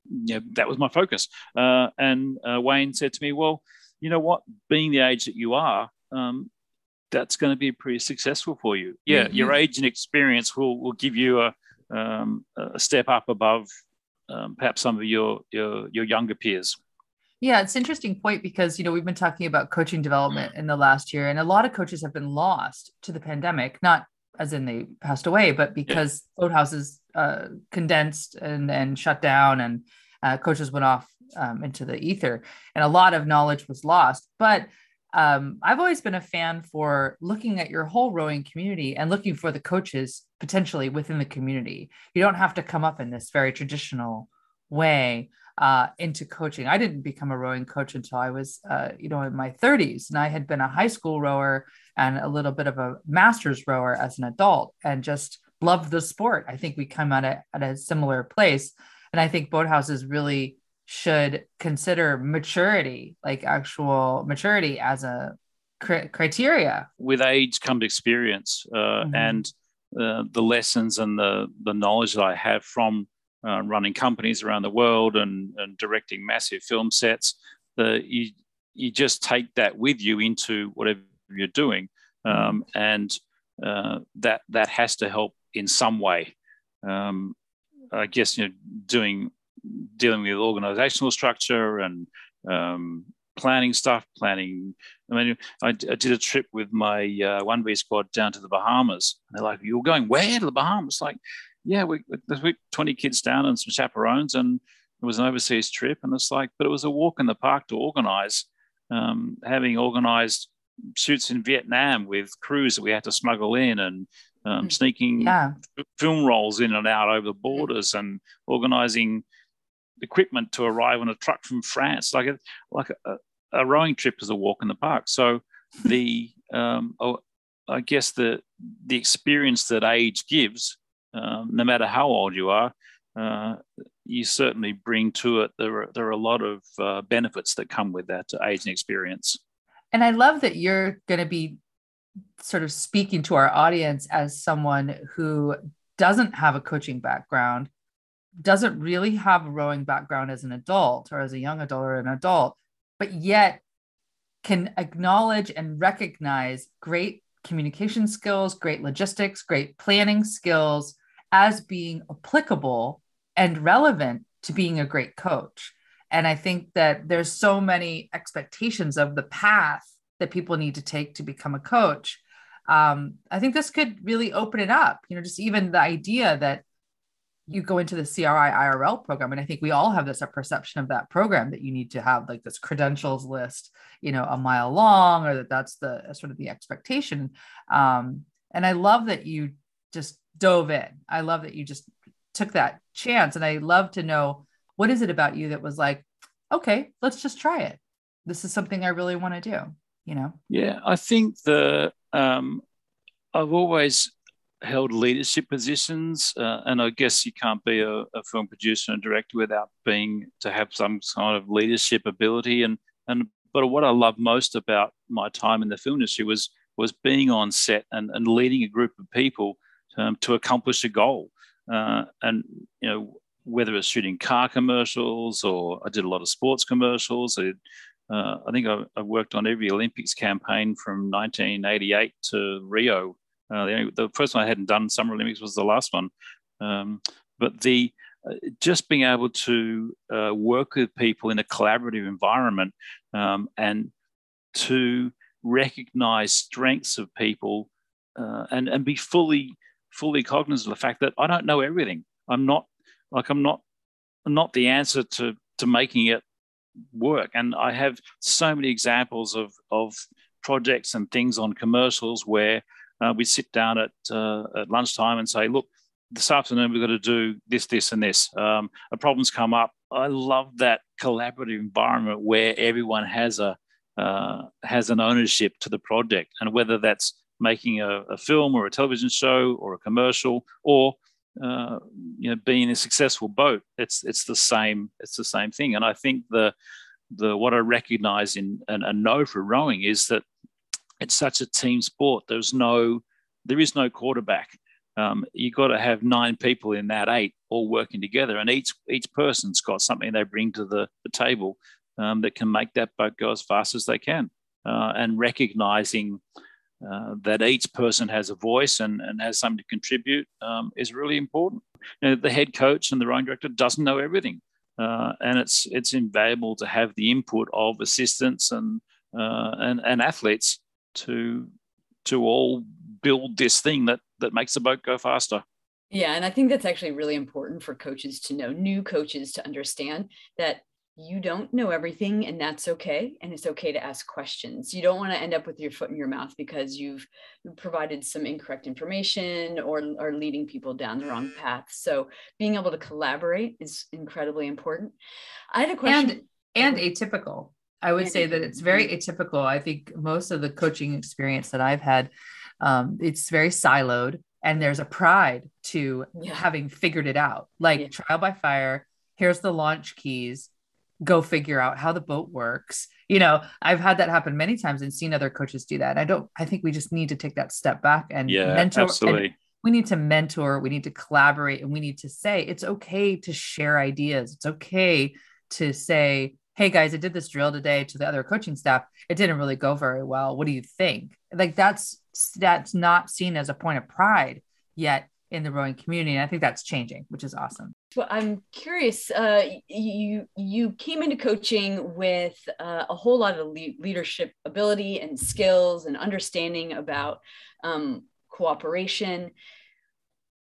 Yeah, that was my focus. Uh, and uh, Wayne said to me, "Well, you know what? Being the age that you are, um, that's going to be pretty successful for you. Yeah, mm-hmm. your age and experience will will give you a um, a step up above um, perhaps some of your, your, your younger peers. Yeah, it's an interesting point because you know we've been talking about coaching development in the last year, and a lot of coaches have been lost to the pandemic, not as in they passed away, but because yeah. boathouses uh, condensed and and shut down, and uh, coaches went off um, into the ether, and a lot of knowledge was lost. But um, I've always been a fan for looking at your whole rowing community and looking for the coaches potentially within the community. You don't have to come up in this very traditional way uh, into coaching. I didn't become a rowing coach until I was, uh, you know, in my 30s, and I had been a high school rower and a little bit of a master's rower as an adult, and just loved the sport. I think we come at a at a similar place, and I think boathouses really should consider maturity, like actual maturity, as a cr- criteria. With age comes experience, uh, mm-hmm. and uh, the lessons and the the knowledge that I have from uh, running companies around the world and, and directing massive film sets, the, you, you just take that with you into whatever you're doing. Um, and uh, that, that has to help in some way. Um, I guess, you know, doing, dealing with organizational structure and um, planning stuff, planning. I mean, I, did a trip with my uh, 1B squad down to the Bahamas. And they're like, You're going where to the Bahamas? Like, yeah, we, we 20 kids down and some chaperones, and it was an overseas trip. And it's like, but it was a walk in the park to organize, um, having organized shoots in Vietnam with crews that we had to smuggle in and um, mm. sneaking yeah. film rolls in and out over the borders and organizing equipment to arrive on a truck from France. Like a, like a, a rowing trip is a walk in the park. So the, um, oh, I guess the, the experience that age gives um, no matter how old you are, uh, you certainly bring to it. There are, there are a lot of uh, benefits that come with that age and experience. And I love that you're going to be sort of speaking to our audience as someone who doesn't have a coaching background, doesn't really have a rowing background as an adult or as a young adult or an adult, but yet can acknowledge and recognize great communication skills, great logistics, great planning skills as being applicable and relevant to being a great coach. And I think that there's so many expectations of the path that people need to take to become a coach. Um, I think this could really open it up, you know, just even the idea that you go into the CRI IRL program. And I think we all have this a perception of that program that you need to have like this credentials list, you know, a mile long, or that that's the sort of the expectation. Um, and I love that you just dove in. I love that you just took that chance. And I love to know what is it about you that was like, okay, let's just try it. This is something I really want to do, you know? Yeah, I think the, um, I've always held leadership positions, uh, and I guess you can't be a, a, film producer and director without being to have some kind of leadership ability. And and but what I love most about my time in the film industry was was being on set and, and leading a group of people um, to accomplish a goal. Uh, and you know whether it's shooting car commercials or I did a lot of sports commercials. I, uh, I think I, I, worked on every Olympics campaign from 1988 to Rio. Uh, the, only, the, first one I hadn't done Summer Olympics was the last one. Um, but the uh, just being able to uh, work with people in a collaborative environment um, and to recognize strengths of people uh, and and be fully fully cognizant of the fact that I don't know everything. I'm not like I'm not I'm not the answer to to making it work. And I have so many examples of of projects and things on commercials where uh, we sit down at uh, at lunchtime and say, look, this afternoon we've got to do this, this, and this. Um, a problem's come up. I love that collaborative environment where everyone has a uh, has an ownership to the project, and whether that's making a, a film or a television show or a commercial or uh, you know being a successful boat. It's it's the same it's the same thing. And i think the the what i recognize in and, know for rowing is that it's such a team sport. There's no there is no quarterback. Um, you've got to have nine people in that eight all working together and each each person's got something they bring to the, the table um, that can make that boat go as fast as they can. Uh, and recognizing uh, that each person has a voice and, and has something to contribute um, is really important. You know, the head coach and the rowing director doesn't know everything. uh, and it's it's invaluable to have the input of assistants and uh, and and athletes to to all build this thing that that makes the boat go faster. Yeah, and I think that's actually really important for coaches to know, new coaches to understand that you don't know everything and that's okay and it's okay to ask questions. You don't want to end up with your foot in your mouth because you've provided some incorrect information or are leading people down the wrong path. So being able to collaborate is incredibly important. I had a question. and, and atypical. I would say that it's very atypical. I think most of the coaching experience that i've had um, it's very siloed and there's a pride to yeah. having figured it out. Like yeah. trial by fire here's the launch keys go figure out how the boat works. You know, I've had that happen many times and seen other coaches do that. I don't, I think we just need to take that step back and yeah, mentor. Absolutely. we need to mentor, we need to collaborate, and we need to say it's okay to share ideas. It's okay to say, hey guys, I did this drill today to the other coaching staff. It didn't really go very well. What do you think? Like that's that's not seen as a point of pride yet in the rowing community. And I think that's changing, which is awesome. Well, I'm curious. Uh, you you came into coaching with uh, a whole lot of le- leadership ability and skills and understanding about um, cooperation.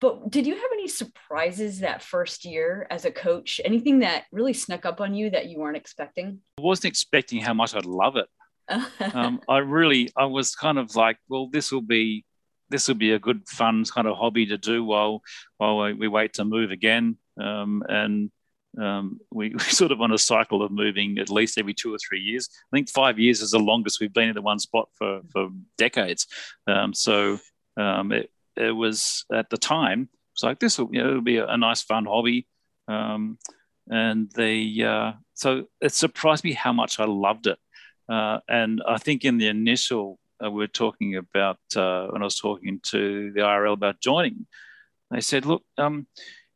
But did you have any surprises that first year as a coach? Anything that really snuck up on you that you weren't expecting? I wasn't expecting how much I'd love it. um, I really, I was kind of like, well, this will be this would be a good fun kind of hobby to do while while we wait to move again. Um, and um, we, are sort of on a cycle of moving at least every two or three years. I think five years is the longest we've been in the one spot for, for decades. Um, so um, it, it was at the time, it's like this will you know, it'll be a, a nice fun hobby. Um, and the uh, so it surprised me how much I loved it. Uh, and I think in the initial uh, we were talking about uh, when I was talking to the IRL about joining. They said, "Look, um,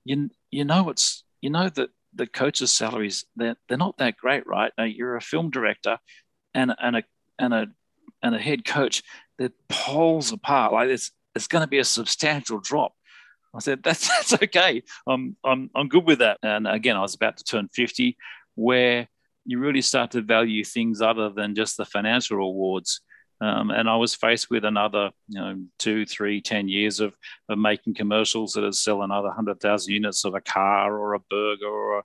you you know it's you know that the coaches' salaries they're they're not that great, right? Now, you're a film director and and a and a and a head coach. They're poles apart. Like it's it's going to be a substantial drop." I said, "That's that's okay. I'm I'm I'm good with that." And again, I was about to turn fifty, where you really start to value things other than just the financial rewards. Um, and I was faced with another, you know, two, three, ten years of, of making commercials that sell another hundred thousand units of a car or a burger or a,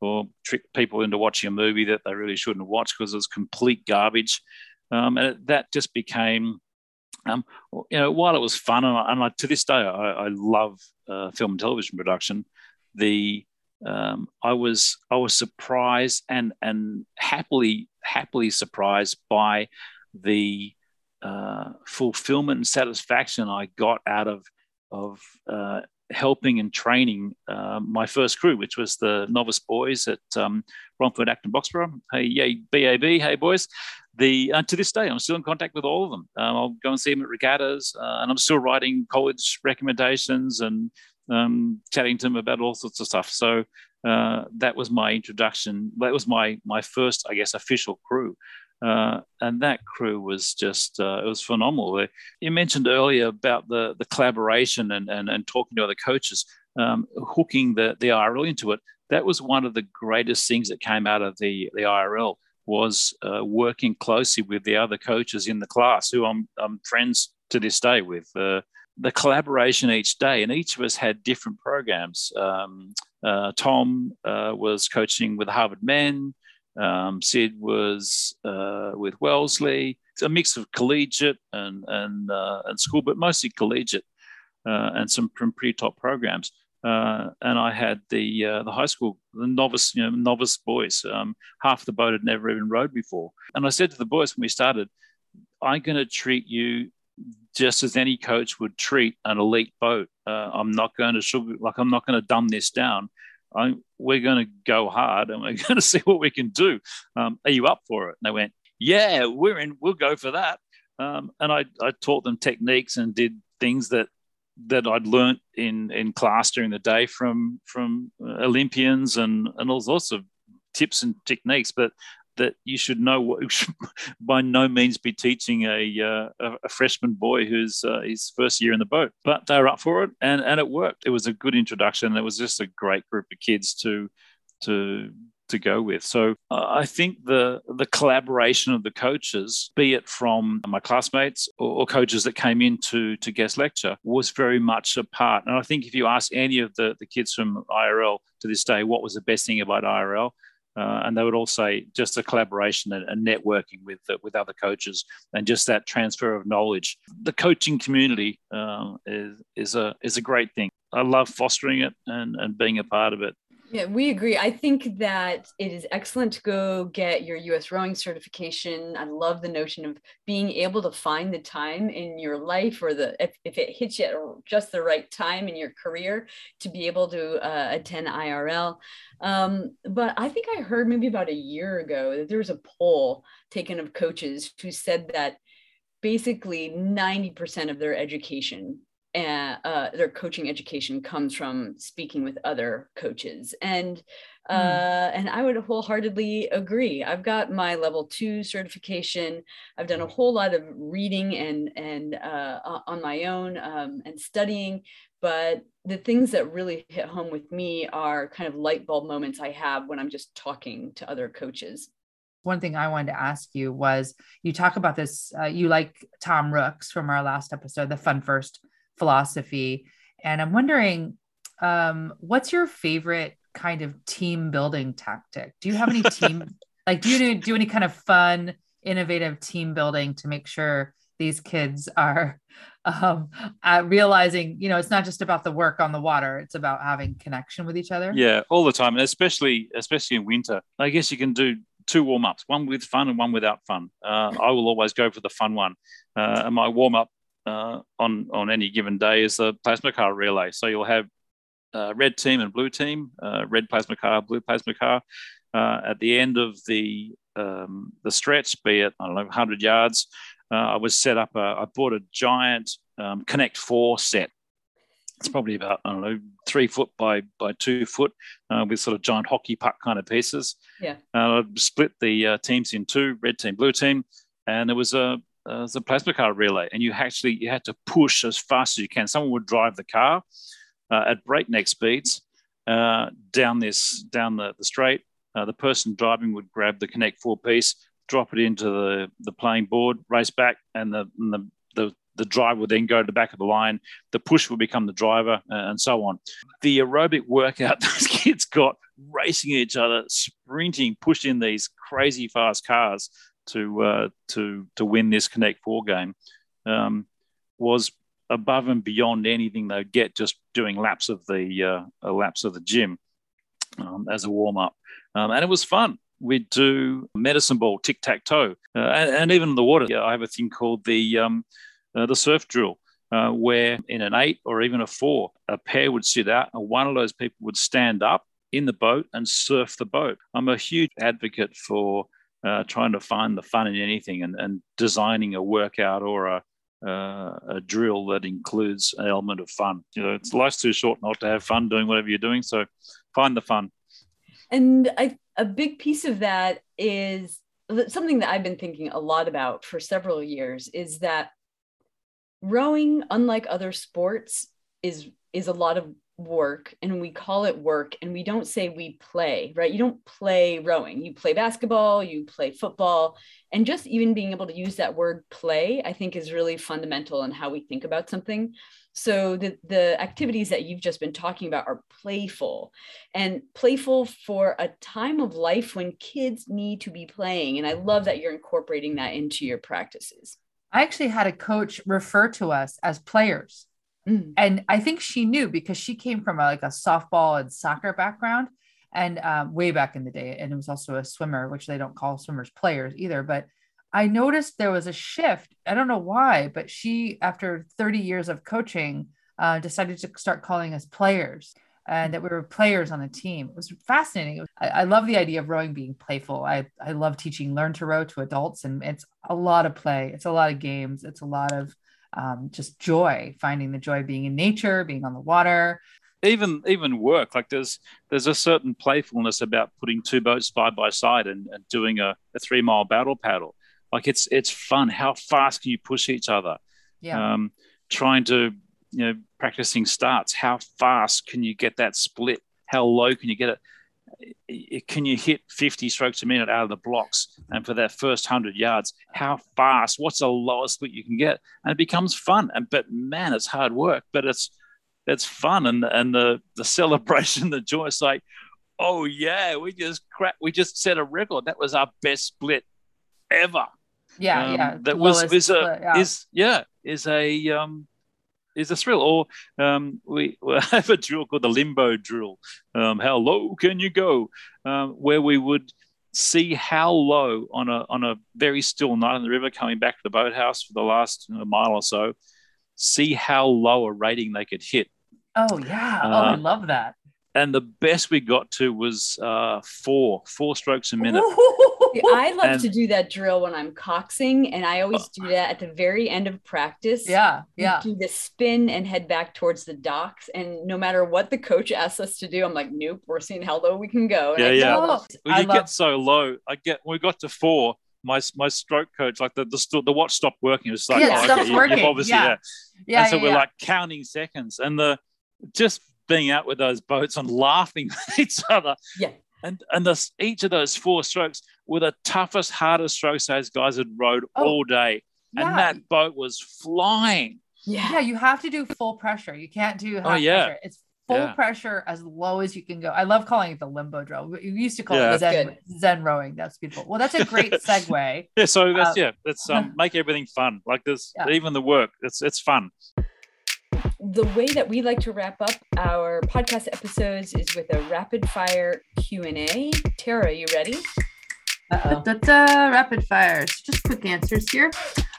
or trick people into watching a movie that they really shouldn't watch because it's complete garbage. Um, and that just became, um, you know, while it was fun, and, I, and I, to this day, I, I love uh, film and television production. The um, I was I was surprised and and happily happily surprised by the uh, fulfillment and satisfaction I got out of of uh, helping and training uh, my first crew, which was the novice boys at um, Romford Acton Boxborough. Hey, yay, BAB, hey boys. The uh, to this day, I'm still in contact with all of them. Um, I'll go and see them at regattas, uh, and I'm still writing college recommendations and um, chatting to them about all sorts of stuff. So uh, that was my introduction. That was my my first, I guess, official crew. Uh, and that crew was just uh, it was phenomenal. You mentioned earlier about the the collaboration and and, and talking to other coaches, um, hooking the the IRL into it. That was one of the greatest things that came out of the the IRL was uh, working closely with the other coaches in the class, who I'm I'm friends to this day with. Uh, the collaboration each day, and each of us had different programs. Um, uh, Tom uh, was coaching with Harvard Men. Um, Sid was uh, with Wellesley. It's a mix of collegiate and and uh, and school, but mostly collegiate, uh, and some from pretty top programs. Uh, and I had the uh, the high school, the novice, you know, novice boys. Um, half the boat had never even rowed before. And I said to the boys when we started, "I'm going to treat you just as any coach would treat an elite boat. Uh, I'm not going to like I'm not going to dumb this down. I, we're going to go hard and we're going to see what we can do. Um, are you up for it? And they went, yeah, we're in. We'll go for that. Um, and I, I taught them techniques and did things that that I'd learnt in in class during the day from from Olympians and and all sorts of tips and techniques. But that you should know what by no means be teaching a, uh, a freshman boy who's uh, his first year in the boat. But they were up for it, and and it worked. It was a good introduction. It was just a great group of kids to to to go with. So uh, I think the the collaboration of the coaches, be it from my classmates or, or, coaches that came in to, to guest lecture, was very much a part. And I think if you ask any of the, the kids from IRL to this day, what was the best thing about IRL? Uh, and they would all say just a collaboration and, and networking with uh, with other coaches and just that transfer of knowledge. The coaching community uh, is is a is a great thing. I love fostering it and, and being a part of it. Yeah, we agree. I think that it is excellent to go get your US rowing certification. I love the notion of being able to find the time in your life or the if, if it hits you at just the right time in your career to be able to uh, attend IRL. Um, but I think I heard maybe about a year ago that there was a poll taken of coaches who said that basically 90% of their education and uh, their coaching education comes from speaking with other coaches. And hmm. uh, and i would wholeheartedly agree. I've got my level two certification. I've done a whole lot of reading and and uh, on my own um, and studying but the things that really hit home with me are kind of light bulb moments i have when i'm just talking to other coaches. One thing I wanted to ask you was you talk about this, uh, you like Tom Rooks from our last episode, the Fun First philosophy. And I'm wondering, um, what's your favorite kind of team building tactic? Do you have any team, like, do you do any kind of fun, innovative team building to make sure these kids are um, uh, realizing, you know, it's not just about the work on the water; it's about having connection with each other. Yeah, all the time, and especially especially in winter. I guess you can do two warm ups, one with fun and one without fun. Uh, I will always go for the fun one. Uh, and my warm up uh, on on any given day is the plasma car relay. So you'll have uh, red team and blue team, uh, red plasma car, blue plasma car. Uh, at the end of the um, the stretch, be it I don't know 100 yards, uh, I was set up. A, I bought a giant um, Connect Four set. It's probably about I don't know three foot by by two foot, uh, with sort of giant hockey puck kind of pieces. Yeah. I split the teams in two, red team, blue team, and there was a uh, the plasma car relay, and you actually you had to push as fast as you can. Someone would drive the car uh, at breakneck speeds uh, down this down the, the straight. Uh, the person driving would grab the Connect Four piece, drop it into the the playing board, race back, and the and the, the the driver would then go to the back of the line. The push would become the driver, uh, and so on. The aerobic workout those kids got racing each other, sprinting, pushing these crazy fast cars to uh, to to win this Connect Four game um, was above and beyond anything they'd get just doing laps of the uh, laps of the gym um, as a warm up, um, and it was fun. We'd do medicine ball, tic tac toe, uh, and, and, even in the water. I have a thing called the um, uh, the surf drill. Uh, where in an eight or even a four, a pair would sit out and one of those people would stand up in the boat and surf the boat. I'm a huge advocate for uh, trying to find the fun in anything and, and designing a workout or a, uh, a drill that includes an element of fun. You know, it's life's too short not to have fun doing whatever you're doing. So find the fun. And I, a big piece of that is something that I've been thinking a lot about for several years is that rowing, unlike other sports, is is a lot of work and we call it work and we don't say we play, right? You don't play rowing, you play basketball, you play football. And just even being able to use that word play, I think is really fundamental in how we think about something. So the, the activities that you've just been talking about are playful and playful for a time of life when kids need to be playing. And I love that you're incorporating that into your practices. I actually had a coach refer to us as players Mm. And I think she knew because she came from a, like a softball and soccer background and um, way back in the day. And it was also a swimmer, which they don't call swimmers players either. But I noticed there was a shift. I don't know why, but she, after 30 years of coaching, uh, decided to start calling us players and that we were players on the team. It was fascinating. I, I, love the idea of rowing being playful. I, I love teaching learn to row to adults, and it's a lot of play. It's a lot of games. It's a lot of um, just joy, finding the joy being in nature, being on the water. Even even work like there's there's a certain playfulness about putting two boats side by side and, and doing a, a three mile battle paddle. Like it's it's fun. How fast can you push each other? Yeah. Um, trying to you know practicing starts. How fast can you get that split? How low can you get it? Can you hit 50 strokes a minute out of the blocks? And for that first 100 yards, how fast? What's the lowest split you can get? And it becomes fun. And but man, it's hard work, but it's it's fun and and the the celebration, the joy. It's like, oh yeah, we just crack, we just set a record. That was our best split ever. Yeah, um, yeah. That was is a split, yeah. is yeah is a um is a thrill. Or um, we, we have a drill called the limbo drill. Um, how low can you go? Um, where we would see how low on a on a very still night on the river, coming back to the boathouse for the last you know, mile or so, see how low a rating they could hit. Oh yeah! Oh, uh, I love that and the best we got to was uh, four four strokes a minute. I love and, to do that drill when I'm coxing, and I always do that at the very end of practice. Yeah, yeah. Do the spin and head back towards the docks, and no matter what the coach asks us to do, I'm like, nope, we're seeing how low we can go. And yeah, I yeah. When you love- get so low, I get when we got to four. My, my stroke coach, like the, the the watch stopped working. It was like, yeah, oh, okay, working. You, obviously, yeah. yeah. yeah and so yeah, we're like counting seconds, and the just being out with those boats and laughing with each other. Yeah. And and this, each of those four strokes were the toughest, hardest strokes those guys had rowed oh, all day. Yeah. And that boat was flying. Yeah. Yeah. You have to do full pressure. You can't do half oh, yeah. pressure. It's full yeah. pressure as low as you can go. I love calling it the limbo drill. We used to call yeah. it zen, zen rowing. That's beautiful. Well, that's a great segue. yeah. So that's, um, yeah, that's um, make everything fun. Like this, yeah. even the work, it's, it's fun the way that we like to wrap up our podcast episodes is with a rapid fire Q&A. Tara, you ready? Uh-oh. Rapid fires. Just quick answers here.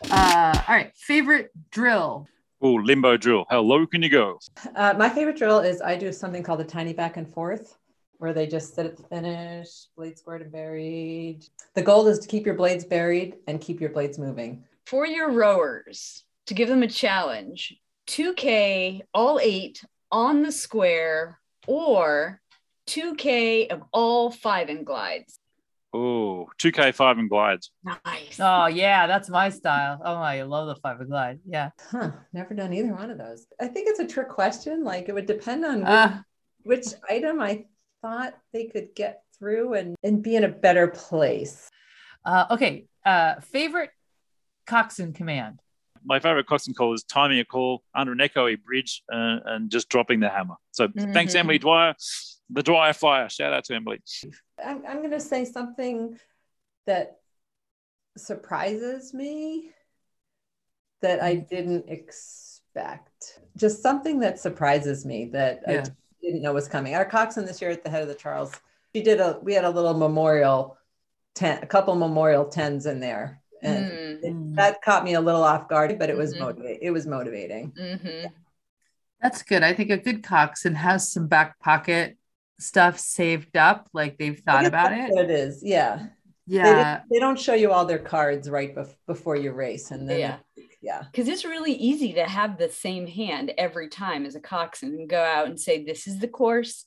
Uh, all right. Favorite drill? Oh, limbo drill. How low can you go? Uh, my favorite drill is I do something called a tiny back and forth, where they just sit at the finish, blade squared and buried. The goal is to keep your blades buried and keep your blades moving. For your rowers, to give them a challenge, 2K all eight on the square or 2K of all five and glides. Oh, 2K five and glides. Nice. Oh, yeah, that's my style. Oh, I love the five and glide. Yeah. Huh. Never done either one of those. I think it's a trick question. Like it would depend on uh, which, which item I thought they could get through and, and be in a better place. Uh, okay. Uh, favorite coxswain command my favorite coxswain call is timing a call under an echoey bridge uh, and just dropping the hammer. So mm-hmm. thanks, Emily Dwyer. The Dwyer Fire. Shout out to Emily. I'm, I'm going to say something that surprises me that I mm-hmm. didn't expect. Just something that surprises me that yeah. I didn't know was coming. Our coxswain this year at the head of the Charles, she did a, we had a little memorial ten, a couple memorial tens in there and mm. it, that caught me a little off guard but it was mm-hmm. motivating it was motivating. Mm-hmm. that's good. I think a good coxswain has some back pocket stuff saved up like they've thought about it. it is yeah. Yeah. they, they, don't show you all their cards right bef- before you race and then yeah. yeah. Because it's really easy to have the same hand every time as a coxswain and go out and say this is the course.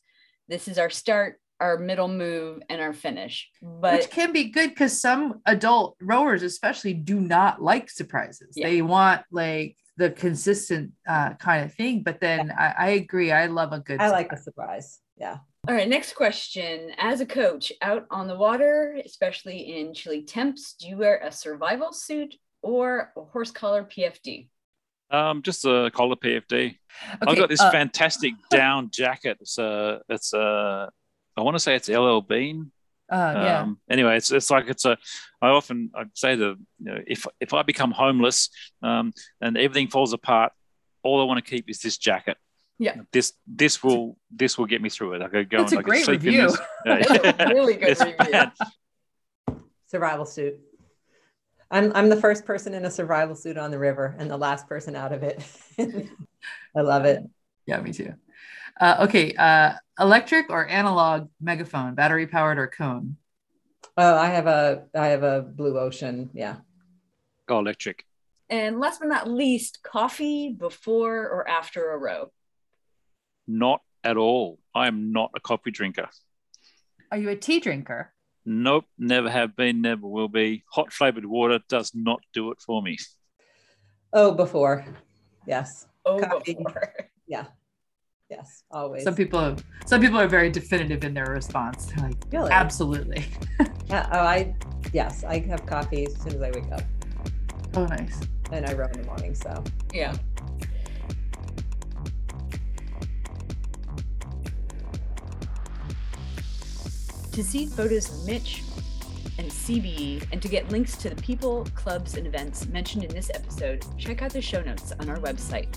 This is our start our middle move and our finish. But which can be good because some adult rowers, especially, do not like surprises. Yeah. They want like the consistent uh, kind of thing. But then yeah. I, I, agree. I love a good. I surprise. like a surprise. Yeah. All right. Next question: As a coach out on the water, especially in chilly temps, do you wear a survival suit or a horse collar PFD? Um, just a collar PFD. Okay, I've got this uh, fantastic down jacket. It's a it's a I want to say it's LL Bean. Uh, yeah. Um, anyway, it's it's like it's a. I often I say the you know if if I become homeless um, and everything falls apart, all I want to keep is this jacket. Yeah. This this will this will get me through it. I could go That's and a I great review. Yeah. really good review. Bad. Survival suit. I'm I'm the first person in a survival suit on the river and the last person out of it. I love it. Yeah, me too. Uh, okay, uh, electric or analog megaphone, battery powered or cone? Oh, I have a I have a blue ocean. Yeah. Go electric. And last but not least, coffee before or after a row? Not at all. I am not a coffee drinker. Are you a tea drinker? Nope, never have been, never will be. Hot flavored water does not do it for me. Oh, before. Yes. Oh, coffee. before. Yeah. Yes, always. Some people, some people are very definitive in their response. They're like, Really? absolutely. Yeah, oh, I yes, I have coffee as soon as I wake up, Oh, nice. and I run in the morning. So Yeah. To see photos of Mitch and CB and to get links to the people, clubs, and events mentioned in this episode, check out the show notes on our website.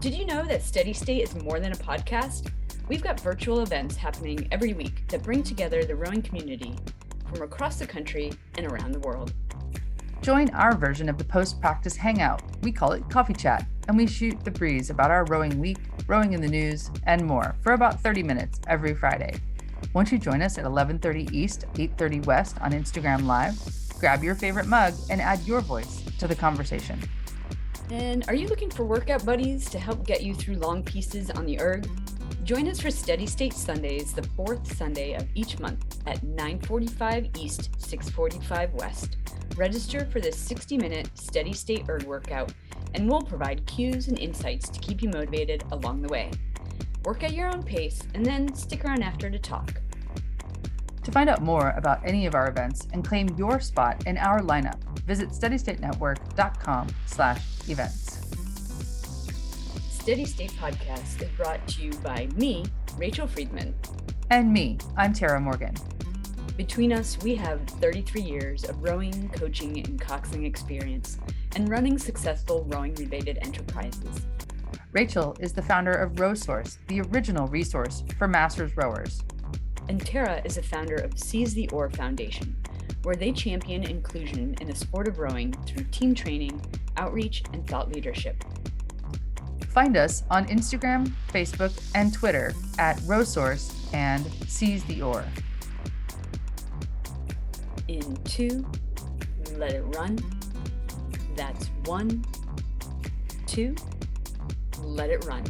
Did you know that Steady State is more than a podcast? We've got virtual events happening every week that bring together the rowing community from across the country and around the world. Join our version of the post practice hangout. We call it Coffee Chat, and we shoot the breeze about our rowing week, rowing in the news, and more for about 30 minutes every Friday. Won't you join us at 11:30 East, 8:30 West on Instagram Live? Grab your favorite mug and add your voice to the conversation. And are you looking for workout buddies to help get you through long pieces on the erg? Join us for Steady State Sundays, the fourth Sunday of each month at 9:45 East, 6:45 West. Register for this 60-minute Steady State erg workout, and we'll provide cues and insights to keep you motivated along the way. Work at your own pace, and then stick around after to talk. To find out more about any of our events and claim your spot in our lineup, visit steadystatenetwork.com/events. Steady State Podcast is brought to you by me, Rachel Friedman. And me, I'm Tara Morgan. Between us, we have 33 years of rowing, coaching, and coxing experience and running successful rowing related enterprises. Rachel is the founder of RowSource, the original resource for masters rowers. And Tara is a founder of Seize the Oar Foundation, where they champion inclusion in the sport of rowing through team training, outreach, and thought leadership. Find us on Instagram, Facebook, and Twitter at RowSource and Seize the Oar. In two, let it run. That's one, two, let it run.